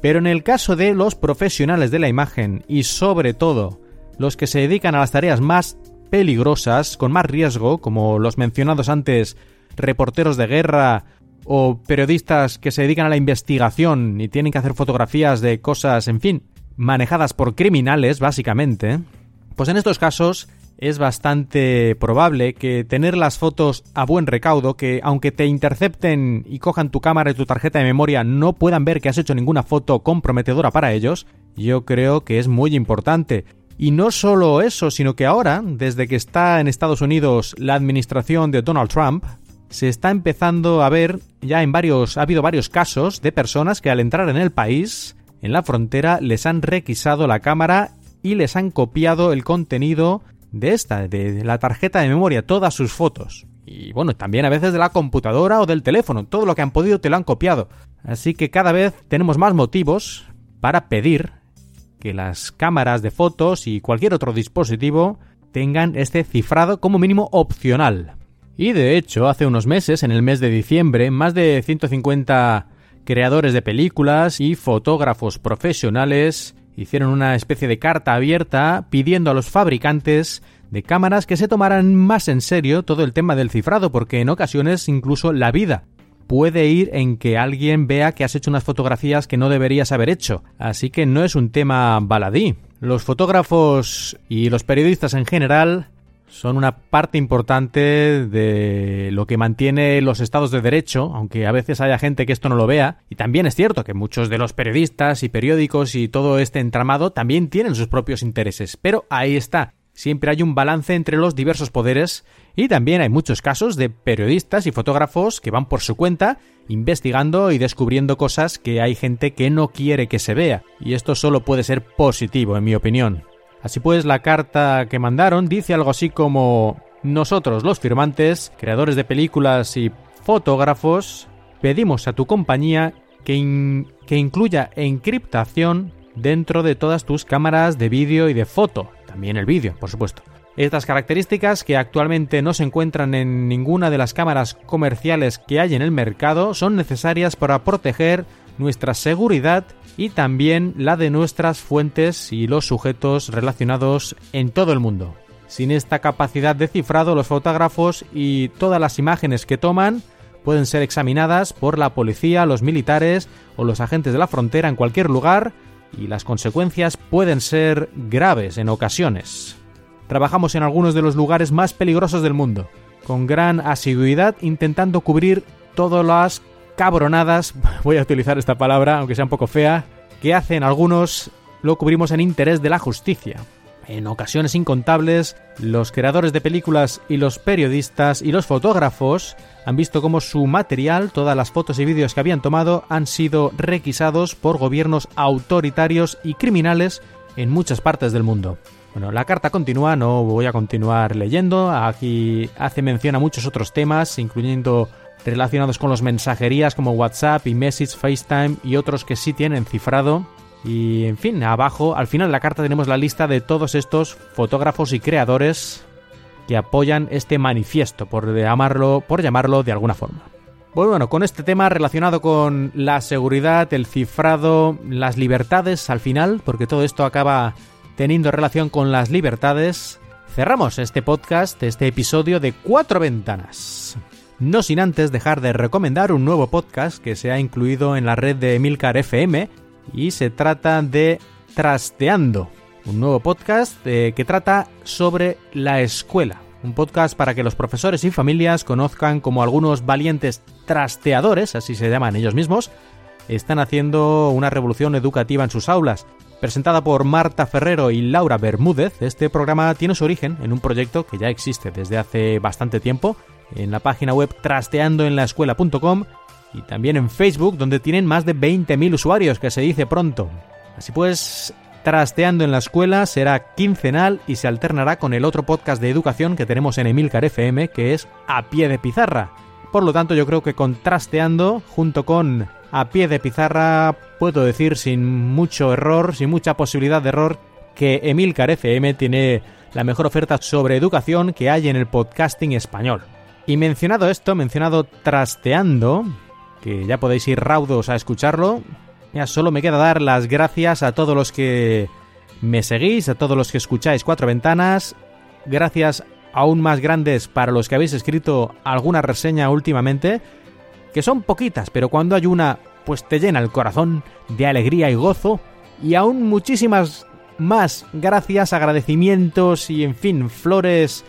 Pero en el caso de los profesionales de la imagen y sobre todo los que se dedican a las tareas más peligrosas, con más riesgo, como los mencionados antes reporteros de guerra o periodistas que se dedican a la investigación y tienen que hacer fotografías de cosas, en fin, manejadas por criminales, básicamente, pues en estos casos es bastante probable que tener las fotos a buen recaudo, que aunque te intercepten y cojan tu cámara y tu tarjeta de memoria, no puedan ver que has hecho ninguna foto comprometedora para ellos, yo creo que es muy importante. Y no solo eso, sino que ahora, desde que está en Estados Unidos la administración de Donald Trump, se está empezando a ver ya en varios ha habido varios casos de personas que al entrar en el país en la frontera les han requisado la cámara y les han copiado el contenido de esta, de la tarjeta de memoria, todas sus fotos. Y bueno, también a veces de la computadora o del teléfono, todo lo que han podido te lo han copiado. Así que cada vez tenemos más motivos para pedir que las cámaras de fotos y cualquier otro dispositivo tengan este cifrado como mínimo opcional. Y de hecho, hace unos meses, en el mes de diciembre, más de 150 creadores de películas y fotógrafos profesionales hicieron una especie de carta abierta pidiendo a los fabricantes de cámaras que se tomaran más en serio todo el tema del cifrado, porque en ocasiones incluso la vida puede ir en que alguien vea que has hecho unas fotografías que no deberías haber hecho. Así que no es un tema baladí. Los fotógrafos y los periodistas en general son una parte importante de lo que mantiene los estados de derecho, aunque a veces haya gente que esto no lo vea. Y también es cierto que muchos de los periodistas y periódicos y todo este entramado también tienen sus propios intereses. Pero ahí está. Siempre hay un balance entre los diversos poderes y también hay muchos casos de periodistas y fotógrafos que van por su cuenta investigando y descubriendo cosas que hay gente que no quiere que se vea. Y esto solo puede ser positivo, en mi opinión. Así pues, la carta que mandaron dice algo así como nosotros los firmantes, creadores de películas y fotógrafos, pedimos a tu compañía que, que incluya encriptación dentro de todas tus cámaras de vídeo y de foto, también el vídeo, por supuesto. Estas características, que actualmente no se encuentran en ninguna de las cámaras comerciales que hay en el mercado, son necesarias para proteger nuestra seguridad y también la de nuestras fuentes y los sujetos relacionados en todo el mundo. Sin esta capacidad de cifrado, los fotógrafos y todas las imágenes que toman pueden ser examinadas por la policía, los militares o los agentes de la frontera en cualquier lugar y las consecuencias pueden ser graves en ocasiones. Trabajamos en algunos de los lugares más peligrosos del mundo, con gran asiduidad intentando cubrir todas las cabronadas, voy a utilizar esta palabra, aunque sea un poco fea, que hacen algunos, lo cubrimos en interés de la justicia. En ocasiones incontables, los creadores de películas y los periodistas y los fotógrafos han visto cómo su material, todas las fotos y vídeos que habían tomado, han sido requisados por gobiernos autoritarios y criminales en muchas partes del mundo. Bueno, la carta continúa, no voy a continuar leyendo. Aquí hace mención a muchos otros temas, incluyendo relacionados con los mensajerías como WhatsApp, y Message, FaceTime y otros que sí tienen cifrado. Y en fin, abajo, al final de la carta tenemos la lista de todos estos fotógrafos y creadores que apoyan este manifiesto, por llamarlo, por llamarlo de alguna forma. Pues bueno, con este tema relacionado con la seguridad, el cifrado, las libertades al final, porque todo esto acaba teniendo relación con las libertades, cerramos este podcast, este episodio de Cuatro Ventanas no sin antes dejar de recomendar un nuevo podcast que se ha incluido en la red de Emilcar FM y se trata de Trasteando, un nuevo podcast eh, que trata sobre la escuela, un podcast para que los profesores y familias conozcan como algunos valientes trasteadores, así se llaman ellos mismos, están haciendo una revolución educativa en sus aulas. Presentada por Marta Ferrero y Laura Bermúdez, este programa tiene su origen en un proyecto que ya existe desde hace bastante tiempo en la página web trasteandoenlaescuela.com y también en Facebook, donde tienen más de 20.000 usuarios, que se dice pronto. Así pues, Trasteando en la Escuela será quincenal y se alternará con el otro podcast de educación que tenemos en Emilcar FM, que es A Pie de Pizarra. Por lo tanto, yo creo que con Trasteando, junto con A Pie de Pizarra, puedo decir sin mucho error, sin mucha posibilidad de error, que Emilcar FM tiene la mejor oferta sobre educación que hay en el podcasting español. Y mencionado esto, mencionado trasteando, que ya podéis ir raudos a escucharlo, ya solo me queda dar las gracias a todos los que me seguís, a todos los que escucháis Cuatro Ventanas, gracias aún más grandes para los que habéis escrito alguna reseña últimamente, que son poquitas, pero cuando hay una, pues te llena el corazón de alegría y gozo, y aún muchísimas más gracias, agradecimientos y en fin, flores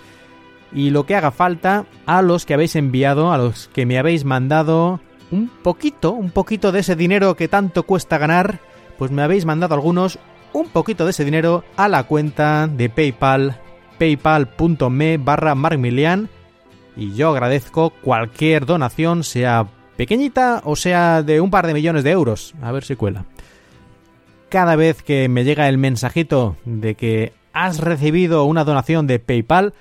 y lo que haga falta a los que habéis enviado, a los que me habéis mandado un poquito, un poquito de ese dinero que tanto cuesta ganar, pues me habéis mandado algunos un poquito de ese dinero a la cuenta de PayPal, paypal.me barra markmilian y yo agradezco cualquier donación, sea pequeñita o sea de un par de millones de euros, a ver si cuela. Cada vez que me llega el mensajito de que has recibido una donación de PayPal,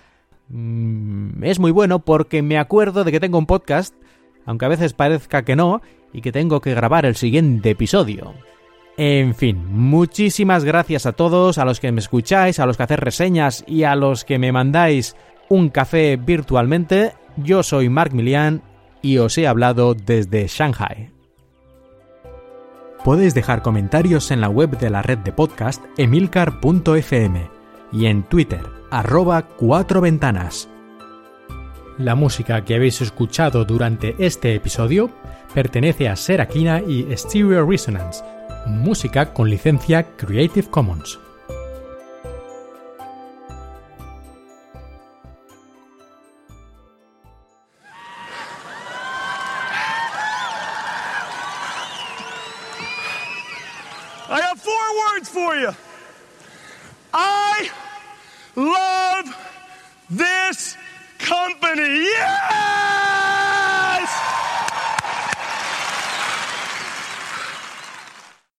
es muy bueno porque me acuerdo de que tengo un podcast aunque a veces parezca que no, y que tengo que grabar el siguiente episodio. En fin, muchísimas gracias a todos, a los que me escucháis, a los que hacéis reseñas y a los que me mandáis un café virtualmente. Yo soy Mark Milian y os he hablado desde Shanghai. Podéis dejar comentarios en la web de la red de podcast emilcar.fm y en Twitter, arroba cuatro ventanas. La música que habéis escuchado durante este episodio pertenece a Serakina y Stereo Resonance, música con licencia Creative Commons. For you. I love this company. Yeah!